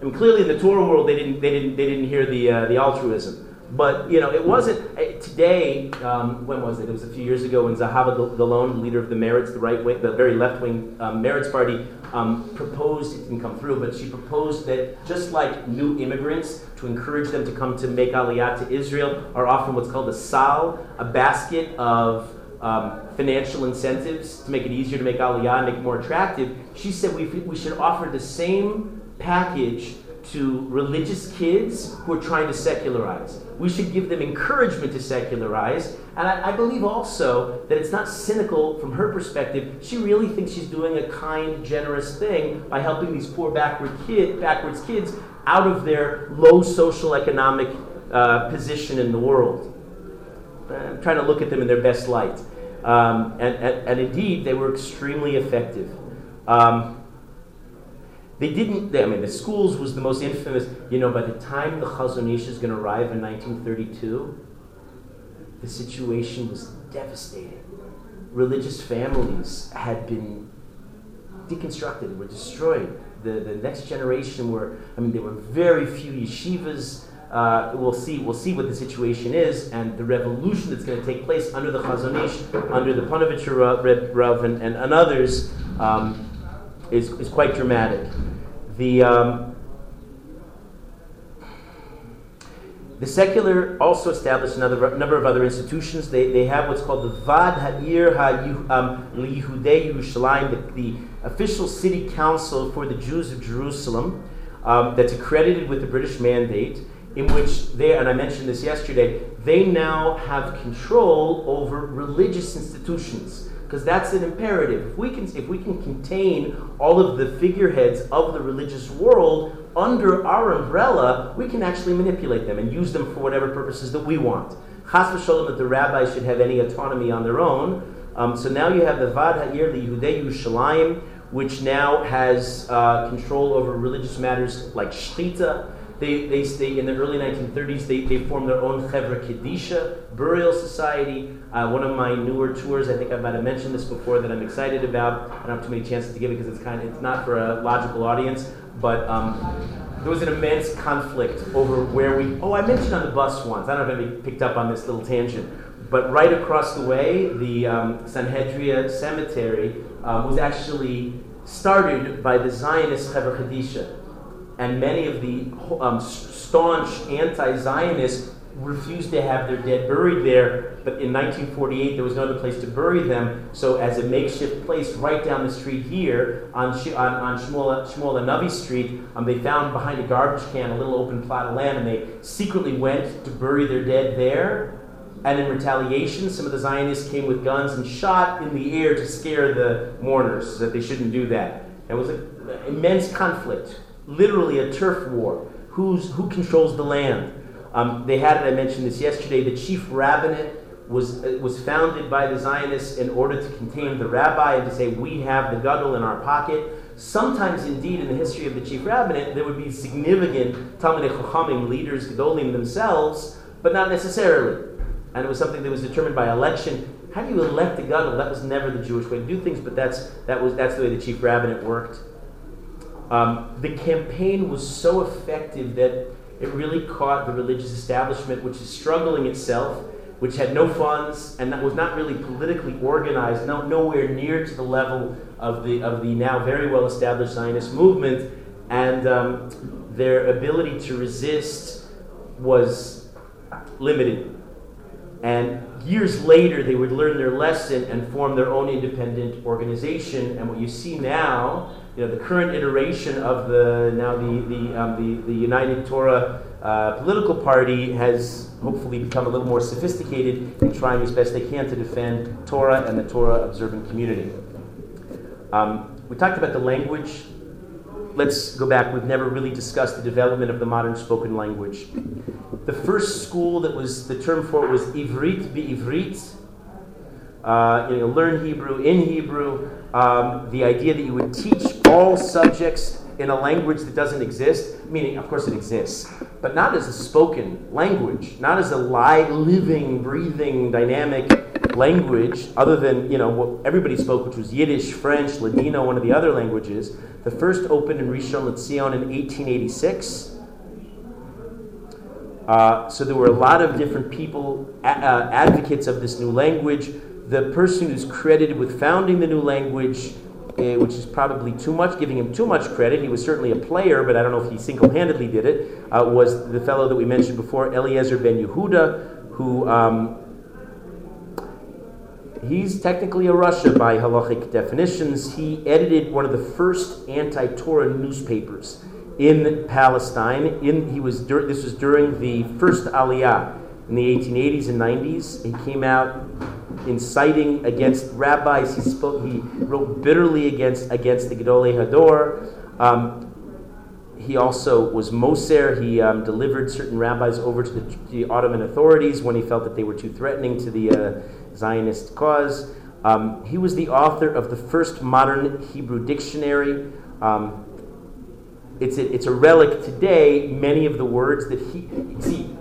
I mean, clearly in the Torah world, they didn't, they didn't, they didn't hear the, uh, the altruism. But you know, it wasn't uh, today. Um, when was it? It was a few years ago when Zahava Galon, leader of the Meretz, the right wing, the very left wing um, Meretz party, um, proposed. It didn't come through, but she proposed that just like new immigrants, to encourage them to come to make Aliyah to Israel, are often what's called a sal, a basket of um, financial incentives to make it easier to make Aliyah and make it more attractive. She said we, we should offer the same package to religious kids who are trying to secularize. We should give them encouragement to secularize. And I, I, believe also that it's not cynical from her perspective. She really thinks she's doing a kind, generous thing by helping these poor backward kid, backwards kids out of their low social economic uh, position in the world. I'm trying to look at them in their best light. Um, and, and, and, indeed, they were extremely effective. Um, they didn't, they, I mean, the schools was the most infamous. You know, by the time the Chazon Ish is going to arrive in 1932, the situation was devastating. Religious families had been deconstructed, were destroyed. The, the next generation were, I mean, there were very few yeshivas. Uh, we'll see. We'll see what the situation is, and the revolution that's going to take place under the Chazon Ish, under the Panovich Rav, and, and, and others, um, is, is quite dramatic. The um, the secular also established another number of other institutions. They, they have what's called the Vad Ha'ir Ha'Yehudei Yerushalayim, the, the official city council for the Jews of Jerusalem, um, that's accredited with the British mandate, in which they, and I mentioned this yesterday, they now have control over religious institutions because that's an imperative. If we can, if we can contain all of the figureheads of the religious world under our umbrella, we can actually manipulate them and use them for whatever purposes that we want. Chas v'sholem that the rabbis should have any autonomy on their own. Um, so now you have the Vad Ha'ir Yehudei Yerushalayim, which now has uh, control over religious matters like shchita. They, they, in the early 1930s, they, they formed their own Chevra Kadisha, burial society. Uh, one of my newer tours, I think I might have mentioned this before, that I'm excited about. I don't have too many chances to give it because it's kind of, it's not for a logical audience, but um, there was an immense conflict over where we, oh, I mentioned on the bus once, I don't know if anybody picked up on this little tangent, but right across the way, the um, Sanhedria Cemetery um, was actually started by the Zionist Chevra Kadisha and many of the um, staunch anti-Zionists refused to have their dead buried there. But in 1948, there was no other place to bury them. So, as a makeshift place right down the street here on on, on Shmuel, Shmuel Navi Street, um, they found behind a garbage can a little open plot of land, and they secretly went to bury their dead there. And in retaliation, some of the Zionists came with guns and shot in the air to scare the mourners so that they shouldn't do that. It was an immense conflict literally a turf war. Who's, who controls the land? Um, they had it, I mentioned this yesterday, the chief rabbinate was, uh, was founded by the Zionists in order to contain the rabbi and to say, we have the gadol in our pocket. Sometimes, indeed, in the history of the chief rabbinate, there would be significant Talmidei Chachamim, leaders, gadolim themselves, but not necessarily. And it was something that was determined by election. How do you elect a gadol? That was never the Jewish way to do things, but that's, that was, that's the way the chief rabbinate worked. Um, the campaign was so effective that it really caught the religious establishment, which is struggling itself, which had no funds and that was not really politically organized, no, nowhere near to the level of the, of the now very well established Zionist movement. And um, their ability to resist was limited. And years later, they would learn their lesson and form their own independent organization. And what you see now you know, the current iteration of the now the the um, the, the United Torah uh, political party has hopefully become a little more sophisticated in trying as best they can to defend Torah and the Torah observant community. Um, we talked about the language. Let's go back. We've never really discussed the development of the modern spoken language. The first school that was the term for it was Ivrit bi Ivrit. Uh, you know, learn Hebrew in Hebrew. Um, the idea that you would teach all subjects in a language that doesn't exist, meaning, of course, it exists, but not as a spoken language, not as a live, living, breathing, dynamic language, other than, you know, what everybody spoke, which was Yiddish, French, Ladino, one of the other languages. The first opened in Rishon LeZion in 1886. Uh, so there were a lot of different people, uh, advocates of this new language. The person who's credited with founding the new language which is probably too much, giving him too much credit. He was certainly a player, but I don't know if he single handedly did it. Uh, was the fellow that we mentioned before, Eliezer ben Yehuda, who um, he's technically a rasha by halachic definitions. He edited one of the first anti Torah newspapers in Palestine. In, he was dur- this was during the first Aliyah in the 1880s and 90s. He came out inciting against rabbis. He spoke. He wrote bitterly against against the Gedolei Hador. Um, he also was Moser. He um, delivered certain rabbis over to the, the, Ottoman authorities when he felt that they were too threatening to the uh, Zionist cause. Um, he was the author of the first modern Hebrew dictionary. Um, it's, a, it's a relic today. Many of the words that he. See,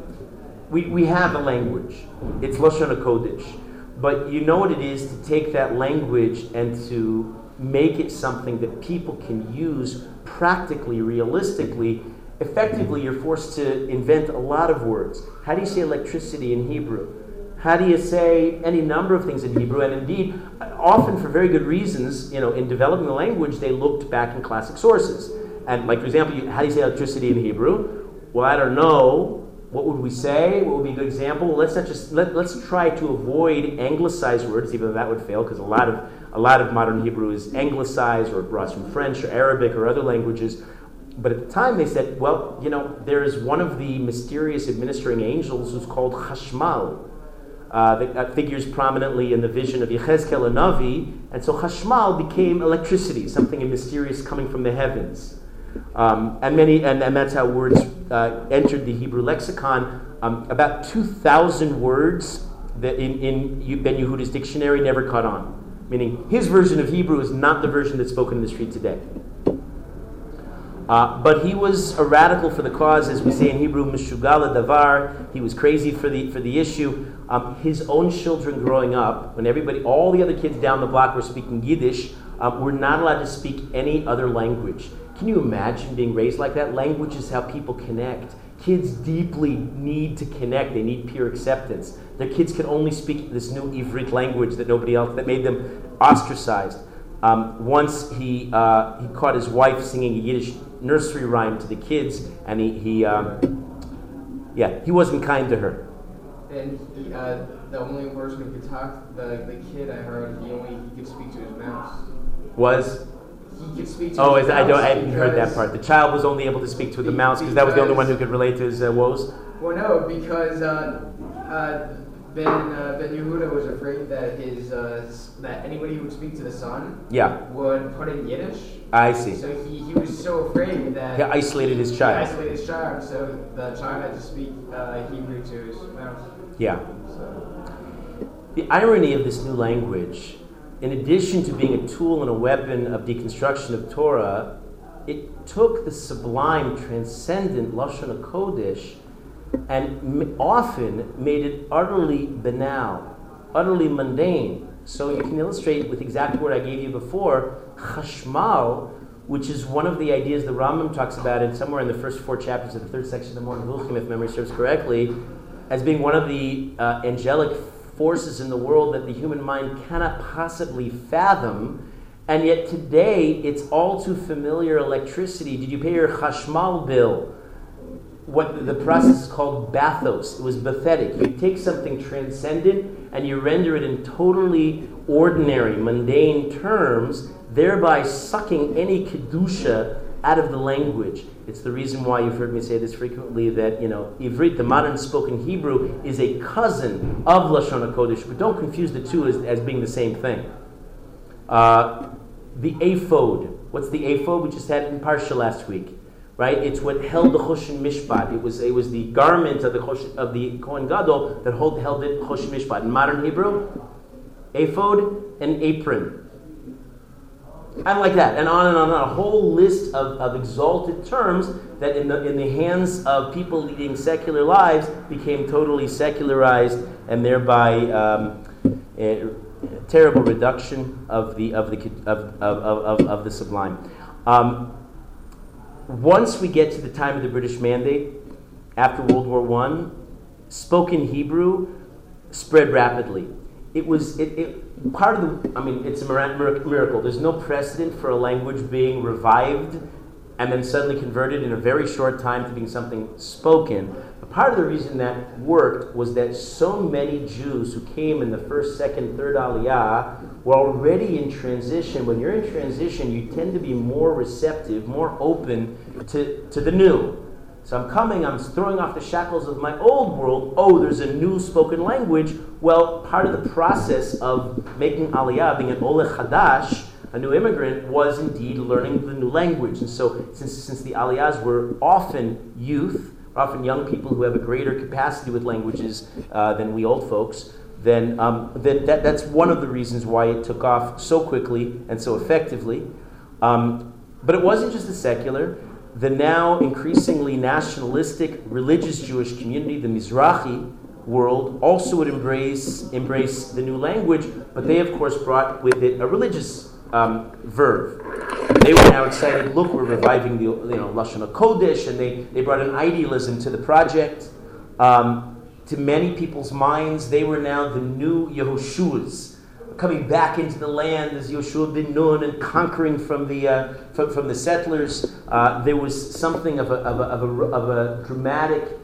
we, we have a language, it's Lashon HaKodesh. But you know what it is to take that language and to make it something that people can use practically, realistically. Effectively, you're forced to invent a lot of words. How do you say electricity in Hebrew? How do you say any number of things in Hebrew? And indeed, often for very good reasons, you know, in developing the language, they looked back in classic sources. And, like, for example, how do you say electricity in Hebrew? Well, I don't know. What would we say? What would be a good example? Let's not just let, let's try to avoid anglicized words, even though that would fail, because a lot of a lot of modern Hebrew is anglicized or brought from French or Arabic or other languages. But at the time, they said, well, you know, there is one of the mysterious administering angels who's called Chashmal. Uh, that figures prominently in the vision of Yechezkel and Navi, and so Chashmal became electricity, something mysterious coming from the heavens. Um, and many, and, and that's how words uh, entered the Hebrew lexicon. Um, about 2,000 words that in, in Ben Yehuda's dictionary never caught on. Meaning, his version of Hebrew is not the version that's spoken in the street today. Uh, but he was a radical for the cause, as we say in Hebrew, Mishugala Davar. He was crazy for the, for the issue. Um, his own children growing up, when everybody, all the other kids down the block were speaking Yiddish, um, were not allowed to speak any other language. Can you imagine being raised like that? Language is how people connect. Kids deeply need to connect. They need peer acceptance. Their kids can only speak this new Ivrit language that nobody else that made them ostracized. Um, once he uh, he caught his wife singing a Yiddish nursery rhyme to the kids, and he, he um, yeah he wasn't kind to her. And he, uh, the only person who could talk, the the kid I heard, he only he could speak to his mouse. Was he could speak to Oh, is, I don't. I hadn't heard that part. The child was only able to speak to the mouse because that was the only one who could relate to his uh, woes. Well, no, because uh, uh, Ben uh, Ben Yehuda was afraid that his uh, that anybody who would speak to the son yeah would put in Yiddish. I see. So he, he was so afraid that he isolated his child. He isolated his child, so the child had to speak uh, Hebrew to his mouse. Yeah. So. The irony of this new language in addition to being a tool and a weapon of deconstruction of Torah, it took the sublime, transcendent Lashon HaKodesh and often made it utterly banal, utterly mundane. So you can illustrate with exactly what I gave you before, chashmal, which is one of the ideas the Rambam talks about in somewhere in the first four chapters of the third section of the Moreh Nevuchim, if memory serves correctly, as being one of the uh, angelic forces in the world that the human mind cannot possibly fathom. And yet today, it's all too familiar electricity. Did you pay your chashmal bill? What the process is called bathos. It was pathetic. You take something transcendent and you render it in totally ordinary, mundane terms, thereby sucking any kedusha out of the language. It's the reason why you've heard me say this frequently that, you know, Ivrit, the modern spoken Hebrew, is a cousin of Lashon HaKodesh, but don't confuse the two as, as being the same thing. Uh, the ephod. What's the ephod? We just had in Parsha last week, right? It's what held the Choshen Mishpat. It was, it was the garment of the, Chosh, of the Kohen Gadol that hold, held it Choshen Mishpat. In modern Hebrew, ephod and apron and like that, and on and on, and on. A whole list of, of exalted terms that, in the, in the hands of people leading secular lives, became totally secularized, and thereby um, a, a terrible reduction of the, of the, of, of, of, of the sublime. Um, once we get to the time of the British Mandate, after World War I, spoken Hebrew spread rapidly it was it, it, part of the. I mean, it's a miracle. There's no precedent for a language being revived and then suddenly converted in a very short time to being something spoken. But part of the reason that worked was that so many Jews who came in the first, second, third Aliyah were already in transition. When you're in transition, you tend to be more receptive, more open to, to the new. So I'm coming, I'm throwing off the shackles of my old world. Oh, there's a new spoken language. Well, part of the process of making Aliyah, being an Ole Chadash, a new immigrant was indeed learning the new language. And so, since, since the aliyahs were often youth, often young people who have a greater capacity with languages uh, than we old folks, then, um, that, that's one of the reasons why it took off so quickly and so effectively. Um, but it wasn't just the secular. The now increasingly nationalistic religious Jewish community, the Mizrahi world, also would embrace, embrace the new language, but they, of course, brought with it a religious um, verve. They were now excited. Look, we're reviving the you know lashon kodesh, and they, they brought an idealism to the project. Um, to many people's minds, they were now the new Yehoshuas, coming back into the land as Yoshua bin Nun and conquering from the, uh, from, from, the settlers. Uh, there was something of a, of a, of a, of a dramatic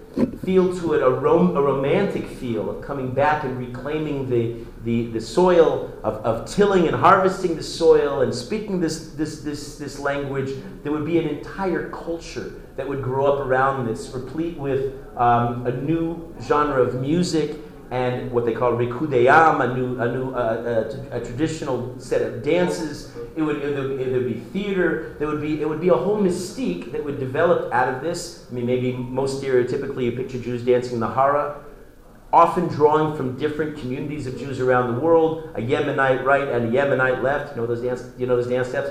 feel to it, a, rom- a romantic feel of coming back and reclaiming the, the, the soil, of, of tilling and harvesting the soil and speaking this, this, this, this language. There would be an entire culture that would grow up around this, replete with um, a new genre of music and what they call rikudeyam, a new, a new, uh, a, a, traditional set of dances. It would, it would, it would be theater. There would be, it would be a whole mystique that would develop out of this. I mean, maybe most stereotypically, you picture Jews dancing the hora, often drawing from different communities of Jews around the world. A Yemenite right and a Yemenite left. You know those dance, you know those dance steps.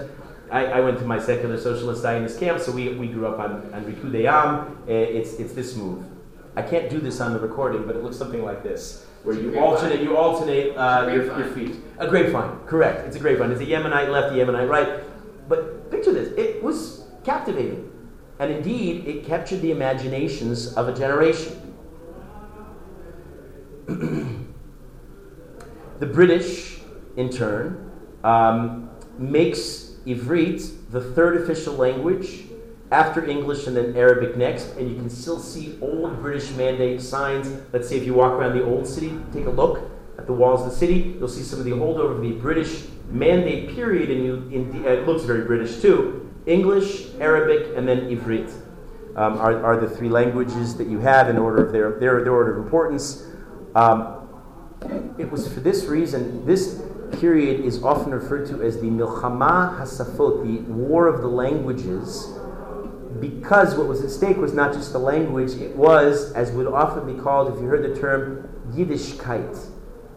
I, I, went to my secular socialist Zionist camp, so we, we grew up on, on Rikudeyam. Eh, it's, it's this move. I can't do this on the recording, but it looks something like this, where you alternate, you alternate uh, your, your, feet. A grapevine, correct. It's a grapevine. It's a Yemenite left, a Yemenite right. But picture this. It was captivating. And indeed, it captured the imaginations of a generation. the British, in turn, um, makes Ivrit, the third official language, after English and then Arabic next, and you can still see old British mandate signs. Let's say if you walk around the old city, take a look at the walls of the city, you'll see some of the holdover of the British mandate period, and you, in, it looks very British too. English, Arabic, and then Ivrit um, are, are the three languages that you have in order of their, their, their order of importance. Um, it was for this reason, this period is often referred to as the Milchama Hasafot, the War of the Languages, because what was at stake was not just the language, it was, as would often be called, if you heard the term, Yiddishkeit.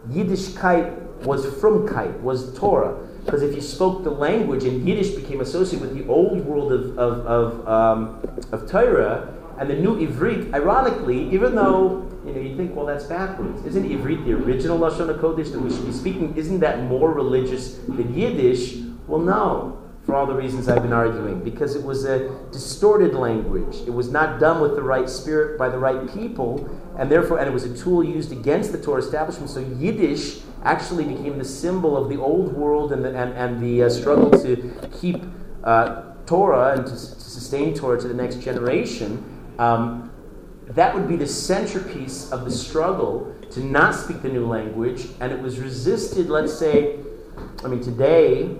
Yiddishkeit was from frumkeit, was Torah. Because if you spoke the language and Yiddish became associated with the old world of, of, of, um, of Torah, and the new Ivrit, ironically, even though you know, you think, well, that's backwards. Isn't Ivrit the original Lashon HaKodesh that we should be speaking? Isn't that more religious than Yiddish? Well, no, for all the reasons I've been arguing. Because it was a distorted language. It was not done with the right spirit by the right people, and therefore, and it was a tool used against the Torah establishment. So Yiddish actually became the symbol of the old world and the, and, and the uh, struggle to keep uh, Torah and to, to, sustain Torah to the next generation. Um, that would be the centerpiece of the struggle to not speak the new language, and it was resisted, let's say, I mean, today,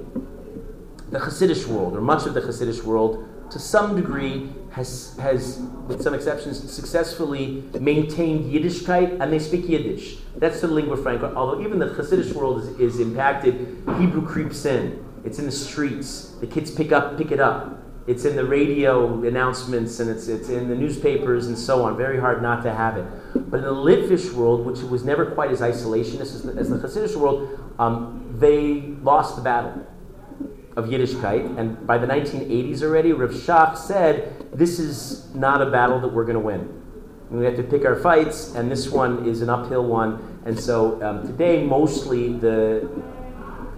the Hasidic world, or much of the Hasidic world, to some degree, has, has, with some exceptions, successfully maintained Yiddishkeit, and they speak Yiddish. That's the lingua franca. Although even the Hasidic world is, is impacted, Hebrew creeps in. It's in the streets. The kids pick up, pick it up. It's in the radio announcements and it's, it's in the newspapers and so on. Very hard not to have it. But in the Litvish world, which was never quite as isolationist as the, as the Hasidic world, um, they lost the battle of Yiddishkeit. And by the 1980s already, Rav Shach said, this is not a battle that we're going to win. We have to pick our fights, and this one is an uphill one. And so um, today, mostly the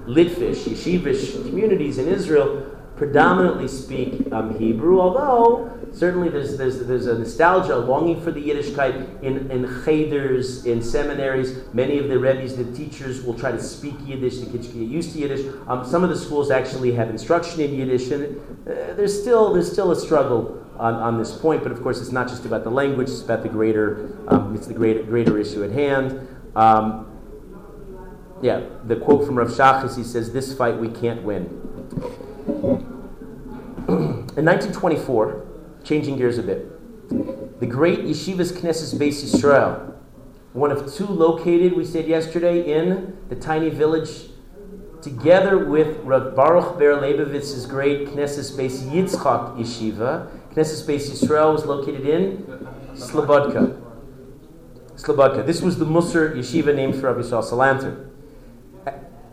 Litvish, Yeshivish communities in Israel predominantly speak um, Hebrew, although certainly there's, there's, there's a nostalgia, a longing for the Yiddishkeit in, in cheders, in seminaries. Many of the rebbes, the teachers, will try to speak Yiddish. The kids get used to Yiddish. Um, some of the schools actually have instruction in Yiddish, and uh, there's still there's still a struggle on, on this point. But of course, it's not just about the language; it's about the greater um, it's the greater greater issue at hand. Um, yeah, the quote from Rav Shachis, he says, "This fight we can't win." In 1924, changing gears a bit, the great Yeshivas Knesset Beis Yisrael, one of two located, we said yesterday, in the tiny village together with Rav Baruch Ber Leibovitz's great Knesset Beis Yitzchak Yeshiva. Knesset Beis Yisrael was located in Slobodka. Slobodka. This was the Musar yeshiva named for Rabbi Yisrael Salanter.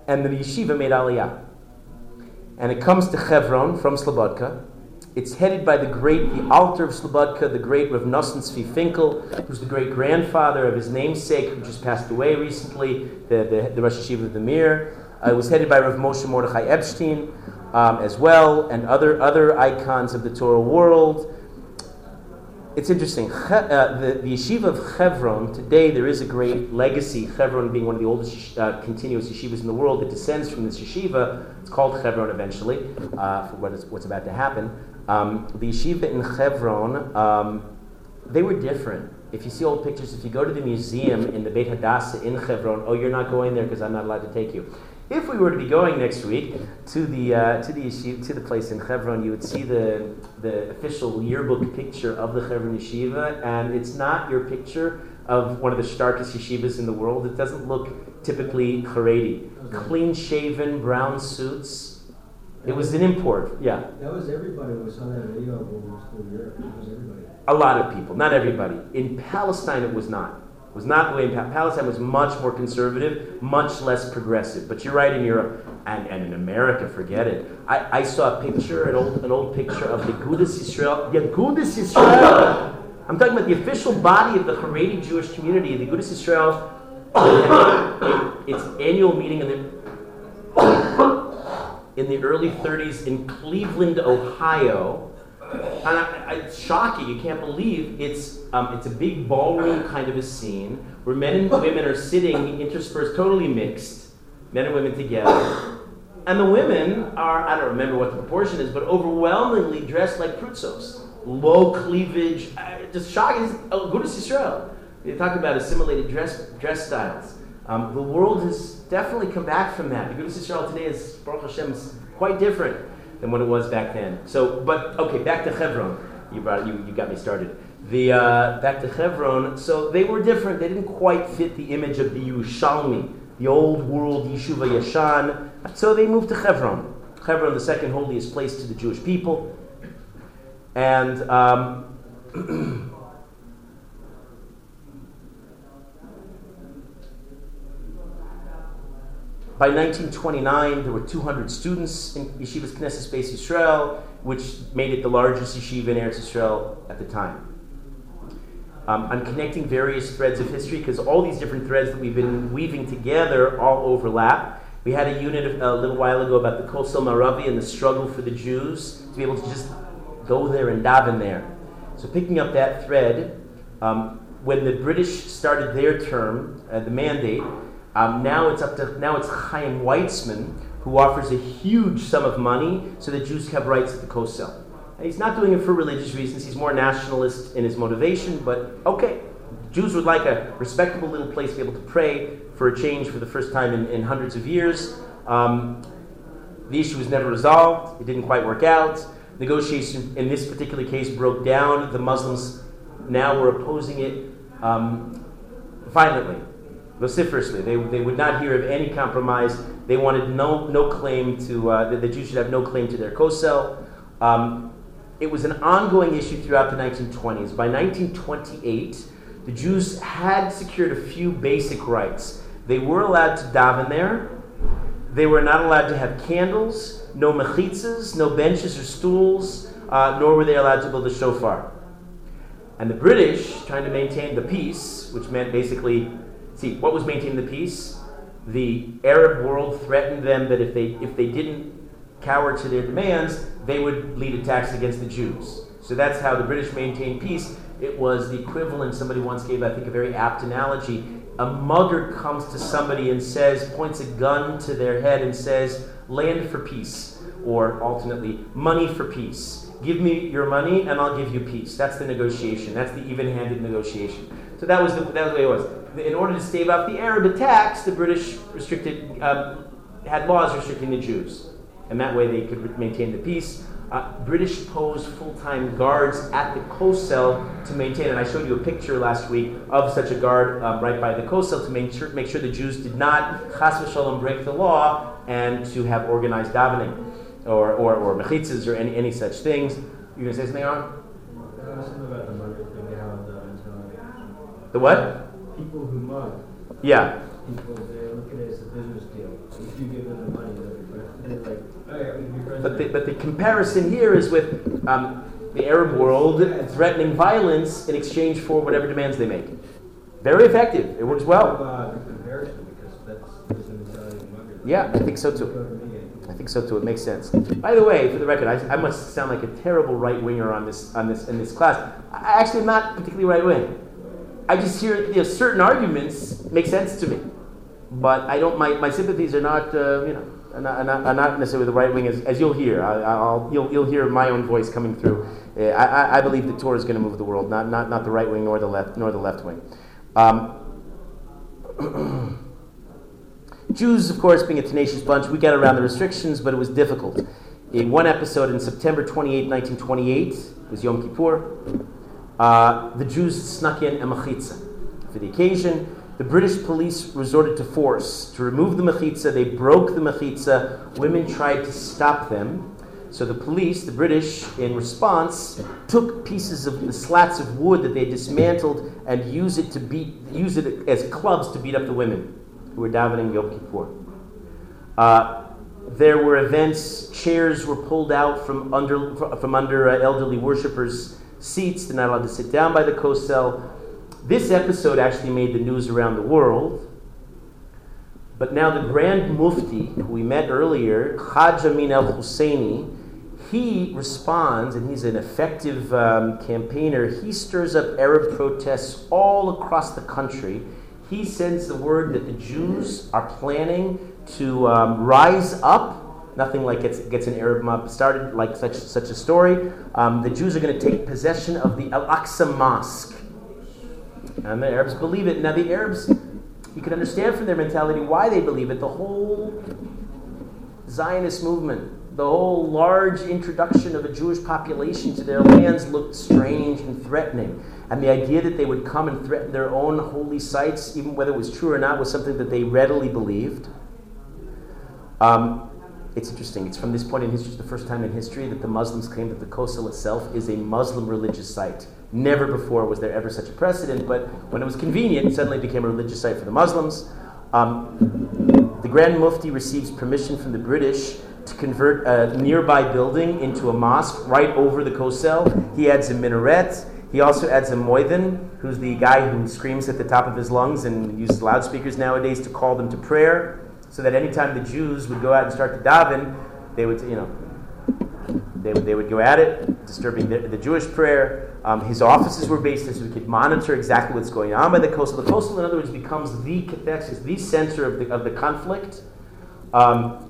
And the yeshiva made Aliyah. And it comes to Hebron from Slobodka. It's headed by the great, the Alter of Slobodka, the great Rav Nosson Tzvi Finkel, who's the great grandfather of his namesake, who just passed away recently, the, the, the Rosh Yeshiva of the Mir. Uh, it was headed by Rav Moshe Mordechai Epstein um, as well, and other, other icons of the Torah world. It's interesting. Uh, the, the yeshiva of Hebron, today there is a great legacy, Hebron being one of the oldest uh, continuous yeshivas in the world that descends from this yeshiva. It's called Hebron eventually, uh, for what is, what's about to happen. Um, the yeshiva in Hebron, um, they were different. If you see old pictures, if you go to the museum in the Beit Hadassah in Hebron, oh, you're not going there because I'm not allowed to take you. If we were to be going next week to the uh, to the yeshiva, to the place in Hebron, you would see the the official yearbook picture of the Hebron yeshiva, and it's not your picture of one of the starkest yeshivas in the world. It doesn't look typically Haredi. Clean shaven, brown suits. It was an import, yeah. That was everybody who saw that video when we were Europe. It was everybody. A lot of people, not everybody. In Palestine, it was not was not the way in pa- Palestine was much more conservative, much less progressive. But you're right in Europe and, and in America, forget it. I, I saw a picture, an old, an old picture of the Gudas Israel. The Gudas Israel. I'm talking about the official body of the Haredi Jewish community, the Gudas Israel. its annual meeting in the in the early 30s in Cleveland, Ohio and I, I, it's shocking. You can't believe it's um, it's a big ballroom kind of a scene where men and women are sitting interspersed, totally mixed, men and women together. And the women are, I don't remember what the proportion is, but overwhelmingly dressed like prutzos. Low cleavage, uh, just shocking. Oh, go to Israel. They talk about assimilated dress, dress styles. Um, the world has definitely come back from that. The Gudas Israel today is, Baruch Hashem, is quite different than what it was back then. So, but okay, back to Hebron. You brought you, you got me started. The uh, back to Hebron. So they were different. They didn't quite fit the image of the Yerushalmi, the old world Yishuv HaYashan. So they moved to Hebron. Hebron, the second holiest place to the Jewish people, and. Um, By 1929, there were 200 students in Yeshiva's Knesset Beis Yisrael, which made it the largest yeshiva in Eretz Yisrael at the time. Um, I'm connecting various threads of history because all these different threads that we've been weaving together all overlap. We had a unit a little while ago about the Kosel Maravi and the struggle for the Jews to be able to just go there and daven there. So picking up that thread, um, when the British started their term, uh, the mandate, um, now it's up to now it's Chaim Weizmann who offers a huge sum of money so that Jews have rights at the Kosel. And he's not doing it for religious reasons. He's more nationalist in his motivation. But okay, Jews would like a respectable little place to be able to pray for a change for the first time in, in hundreds of years. Um, the issue was never resolved. It didn't quite work out. Negotiation in this particular case broke down. The Muslims now were opposing it um, violently vociferously. They, they would not hear of any compromise. They wanted no, no claim to, uh, that the Jews should have no claim to their kosel. Um, it was an ongoing issue throughout the 1920s. By 1928, the Jews had secured a few basic rights. They were allowed to daven there. They were not allowed to have candles, no mechitzas, no benches or stools, uh, nor were they allowed to build a shofar. And the British, trying to maintain the peace, which meant basically See, what was maintaining the peace? The Arab world threatened them that if they, if they didn't cower to their demands, they would lead attacks against the Jews. So that's how the British maintained peace. It was the equivalent, somebody once gave, I think, a very apt analogy. A mugger comes to somebody and says, points a gun to their head and says, land for peace, or alternately, money for peace. Give me your money and I'll give you peace. That's the negotiation. That's the even handed negotiation. So that was the, that was the way it was in order to stave off the Arab attacks, the British restricted, um, had laws restricting the Jews. And that way they could maintain the peace. uh, British posed full-time guards at the Kosel to maintain, and I showed you a picture last week of such a guard um, right by the Kosel to make sure, make sure the Jews did not chas v'shalom break the law and to have organized davening or, or, or mechitzas or any, any such things. You going to say something on? about the mugger thing, how the The what? People who mug. Yeah. People, they look at it as a business deal. If you give them the money, they'll be friends. They're like, oh yeah, we friends. But the, but the comparison here is with um, the Arab world threatening violence in exchange for whatever demands they make. Very effective. It works well. Uh, comparison, because that's the mentality of muggers. Yeah, I think so too. I think so too. It makes sense. By the way, for the record, I, I must sound like a terrible right winger on this on this in this class. I actually am not particularly right wing. I just hear you know, certain arguments make sense to me, but I don't. My, my sympathies are not uh, you know are not, are not, are not necessarily with the right wing as, as you'll hear. I, will you'll you'll hear my own voice coming through. Uh, I, I believe that Torah is going to move the world, not not not the right wing nor the left nor the left wing. Um, Jews, of course, being a tenacious bunch, we got around the restrictions, but it was difficult. In one episode in September 28, 1928, it was Yom Kippur, uh, the Jews snuck in a mechitza. For the occasion, the British police resorted to force. To remove the mechitza, they broke the mechitza. Women tried to stop them. So the police, the British, in response, took pieces of the slats of wood that they dismantled and used it to beat, use it as clubs to beat up the women who were davening Yom Kippur. Uh, there were events, chairs were pulled out from under, from under uh, elderly worshippers' seats. They're not allowed to sit down by the kosel. This episode actually made the news around the world. But now the Grand Mufti, who we met earlier, Haj Amin al Husseini, he responds, and he's an effective um, campaigner. He stirs up Arab protests all across the country he sends the word that the Jews are planning to um, rise up. Nothing like gets, gets an Arab mob started like such, such a story. Um, the Jews are going to take possession of the Al Aqsa Mosque. And the Arabs believe it. Now, the Arabs, you can understand from their mentality why they believe it. The whole Zionist movement, the whole large introduction of a Jewish population to their lands looked strange and threatening. And the idea that they would come and threaten their own holy sites, even whether it was true or not, was something that they readily believed. Um, it's interesting. It's from this point in history, the first time in history that the Muslims claim that the Kosel itself is a Muslim religious site. Never before was there ever such a precedent, but when it was convenient, it suddenly became a religious site for the Muslims. Um, the Grand Mufti receives permission from the British to convert a nearby building into a mosque right over the Kosel. He adds a minaret. He also adds a moidin, who's the guy who screams at the top of his lungs and uses loudspeakers nowadays to call them to prayer, so that anytime the Jews would go out and start to daven, they would, you know, they, they would go at it, disturbing the, the Jewish prayer. Um, his offices were based there so we could monitor exactly what's going on by the Kosel. The Kosel, in other words, becomes the cathexis, the center of the, of the conflict. Um,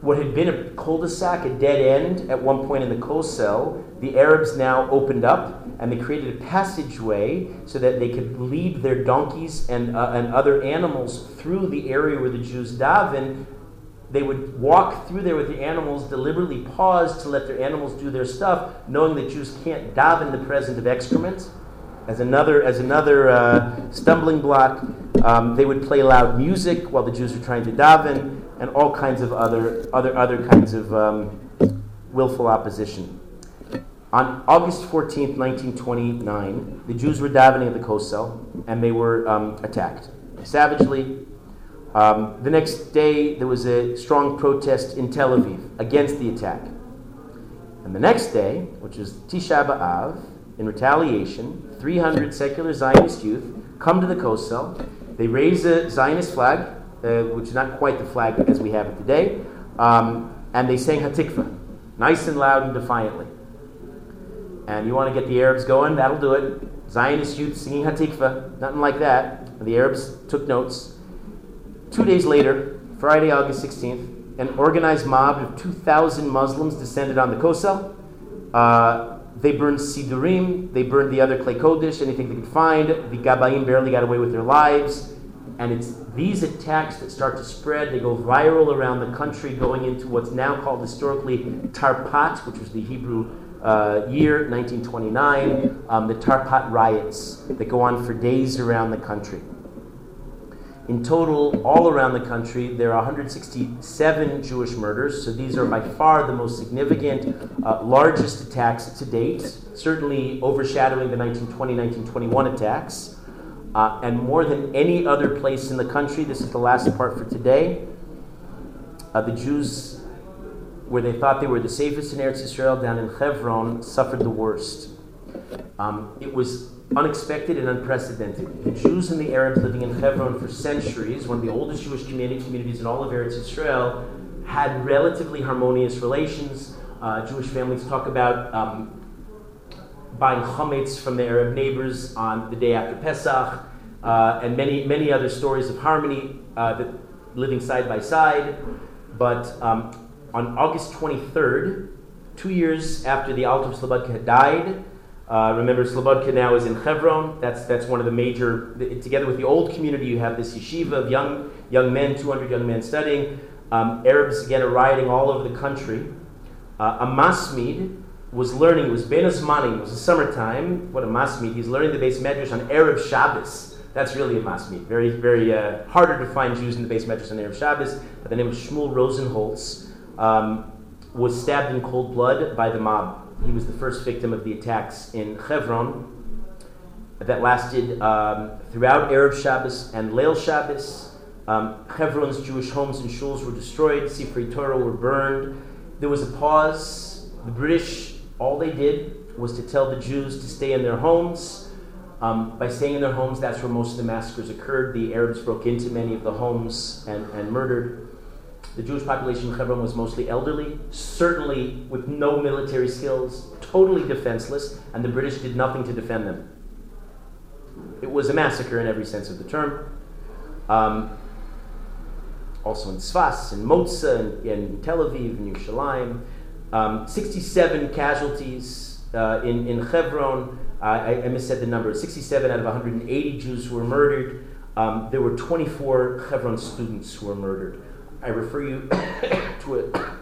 what had been a cul-de-sac, a dead end at one point in the Kosel, the Arabs now opened up and they created a passageway so that they could lead their donkeys and, uh, and other animals through the area where the Jews daven. They would walk through there with the animals, deliberately pause to let their animals do their stuff, knowing that Jews can't daven in the presence of excrement. As another, as another uh, stumbling block, um, they would play loud music while the Jews were trying to daven and all kinds of other, other, other kinds of um, willful opposition. On August 14th, 1929, the Jews were davening at the Kosel and they were um, attacked savagely. Um, the next day, there was a strong protest in Tel Aviv against the attack. And the next day, which is Tisha B'Av, in retaliation, 300 secular Zionist youth come to the Kosel. They raise a Zionist flag, uh, which is not quite the flag as we have it today. Um, and they sang Hatikva, nice and loud and defiantly. And you want to get the Arabs going, that'll do it. Zionist youth singing Hatikva, nothing like that. And the Arabs took notes. Two days later, Friday, August 16th, an organized mob of 2,000 Muslims descended on the Kosel. Uh, they burned Sidurim, they burned the other Klei Kodesh, anything they could find. The Gabayim barely got away with their lives and it's these attacks that start to spread. They go viral around the country, going into what's now called historically Tarpat, which was the Hebrew uh, year 1929, um, the Tarpat riots that go on for days around the country. In total, all around the country, there are 167 Jewish murders. So these are by far the most significant, uh, largest attacks to date, certainly overshadowing the 1920 1921 attacks. Uh, and more than any other place in the country, this is the last part for today. Uh, the Jews, where they thought they were the safest in Eretz Israel, down in Hebron, suffered the worst. Um, it was unexpected and unprecedented. The Jews and the Arabs living in Hebron for centuries, one of the oldest Jewish community, communities in all of Eretz Israel, had relatively harmonious relations. Uh, Jewish families talk about um, buying chametz from their Arab neighbors on the day after Pesach, uh, and many, many other stories of harmony uh, that living side by side. But um, on August 23rd, two years after the Alter Slobodka had died, uh, remember, Slobodka now is in Hebron. That's, that's one of the major, together with the old community, you have this yeshiva of young, young men, 200 young men studying. Um, Arabs, again, are rioting all over the country. Uh, a masmid was learning, it was bein hazmanim, it was the summertime. What a masmid. He's learning the beis medrash on Erev Shabbos. That's really a masmid. Very, very uh, harder to find Jews in the beis medrash on Erev Shabbos. By the name of Shmuel Rosenholz, um, was stabbed in cold blood by the mob. He was the first victim of the attacks in Hebron that lasted um, throughout Erev Shabbos and Leil Shabbos. Um, Hebron's Jewish homes and shuls were destroyed. Sifrei Torah were burned. There was a pause. The British, all they did was to tell the Jews to stay in their homes. Um, by staying in their homes, that's where most of the massacres occurred. The Arabs broke into many of the homes and, and murdered. The Jewish population in Hebron was mostly elderly, certainly with no military skills, totally defenseless, and the British did nothing to defend them. It was a massacre in every sense of the term. Um, also in Sfas, in Motza, in, in Tel Aviv, in Yerushalayim. Um, 67 casualties uh, in, in Hebron. I, I missaid the number. 67 out of 180 Jews who were murdered. Um, there were 24 Hebron students who were murdered. I refer you to a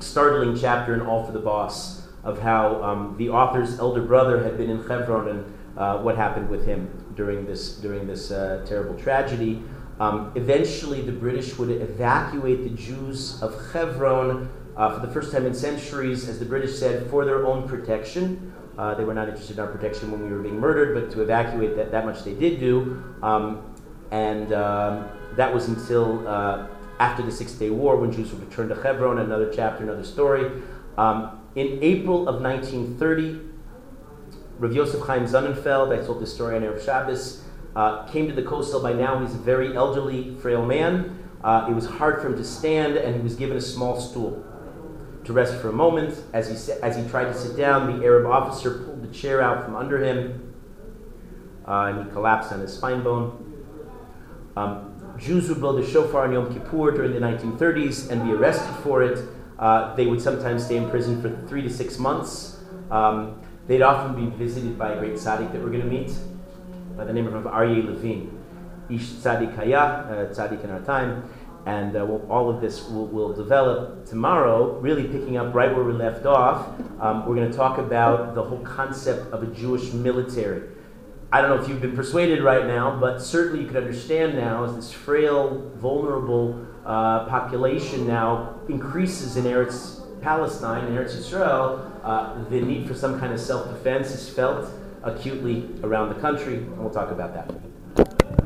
startling chapter in All for the Boss of how um, the author's elder brother had been in Hebron and uh, what happened with him during this during this uh, terrible tragedy. Um, eventually, the British would evacuate the Jews of Hebron uh, for the first time in centuries, as the British said, for their own protection. Uh, they were not interested in our protection when we were being murdered, but to evacuate that, that much they did do. Um, and um, that was until uh, after the Six Day War when Jews would return to Hebron, another chapter, another story. Um, in April of 1930, Rav Yosef Chaim Sonnenfeld, I told this story on Erev Shabbos, uh, came to the Kosel. By now, he's a very elderly, frail man. Uh, it was hard for him to stand, and he was given a small stool to rest for a moment. As he, as he tried to sit down, the Arab officer pulled the chair out from under him, uh, and he collapsed on his spine bone. Um, Jews would blow the shofar on Yom Kippur during the 1930s and be arrested for it. Uh, they would sometimes stay in prison for three to six months. Um, they'd often be visited by a great tzaddik that we're going to meet by the name of Aryeh Levine. Ish tzaddik haya, uh, tzaddik in our time. And uh, we'll, all of this will, will, develop tomorrow, really picking up right where we left off. Um, we're going to talk about the whole concept of a Jewish military. I don't know if you've been persuaded right now, but certainly you can understand now as this frail, vulnerable uh, population now increases in Eretz Palestine, in Eretz Israel, uh, the need for some kind of self defense is felt acutely around the country, and we'll talk about that.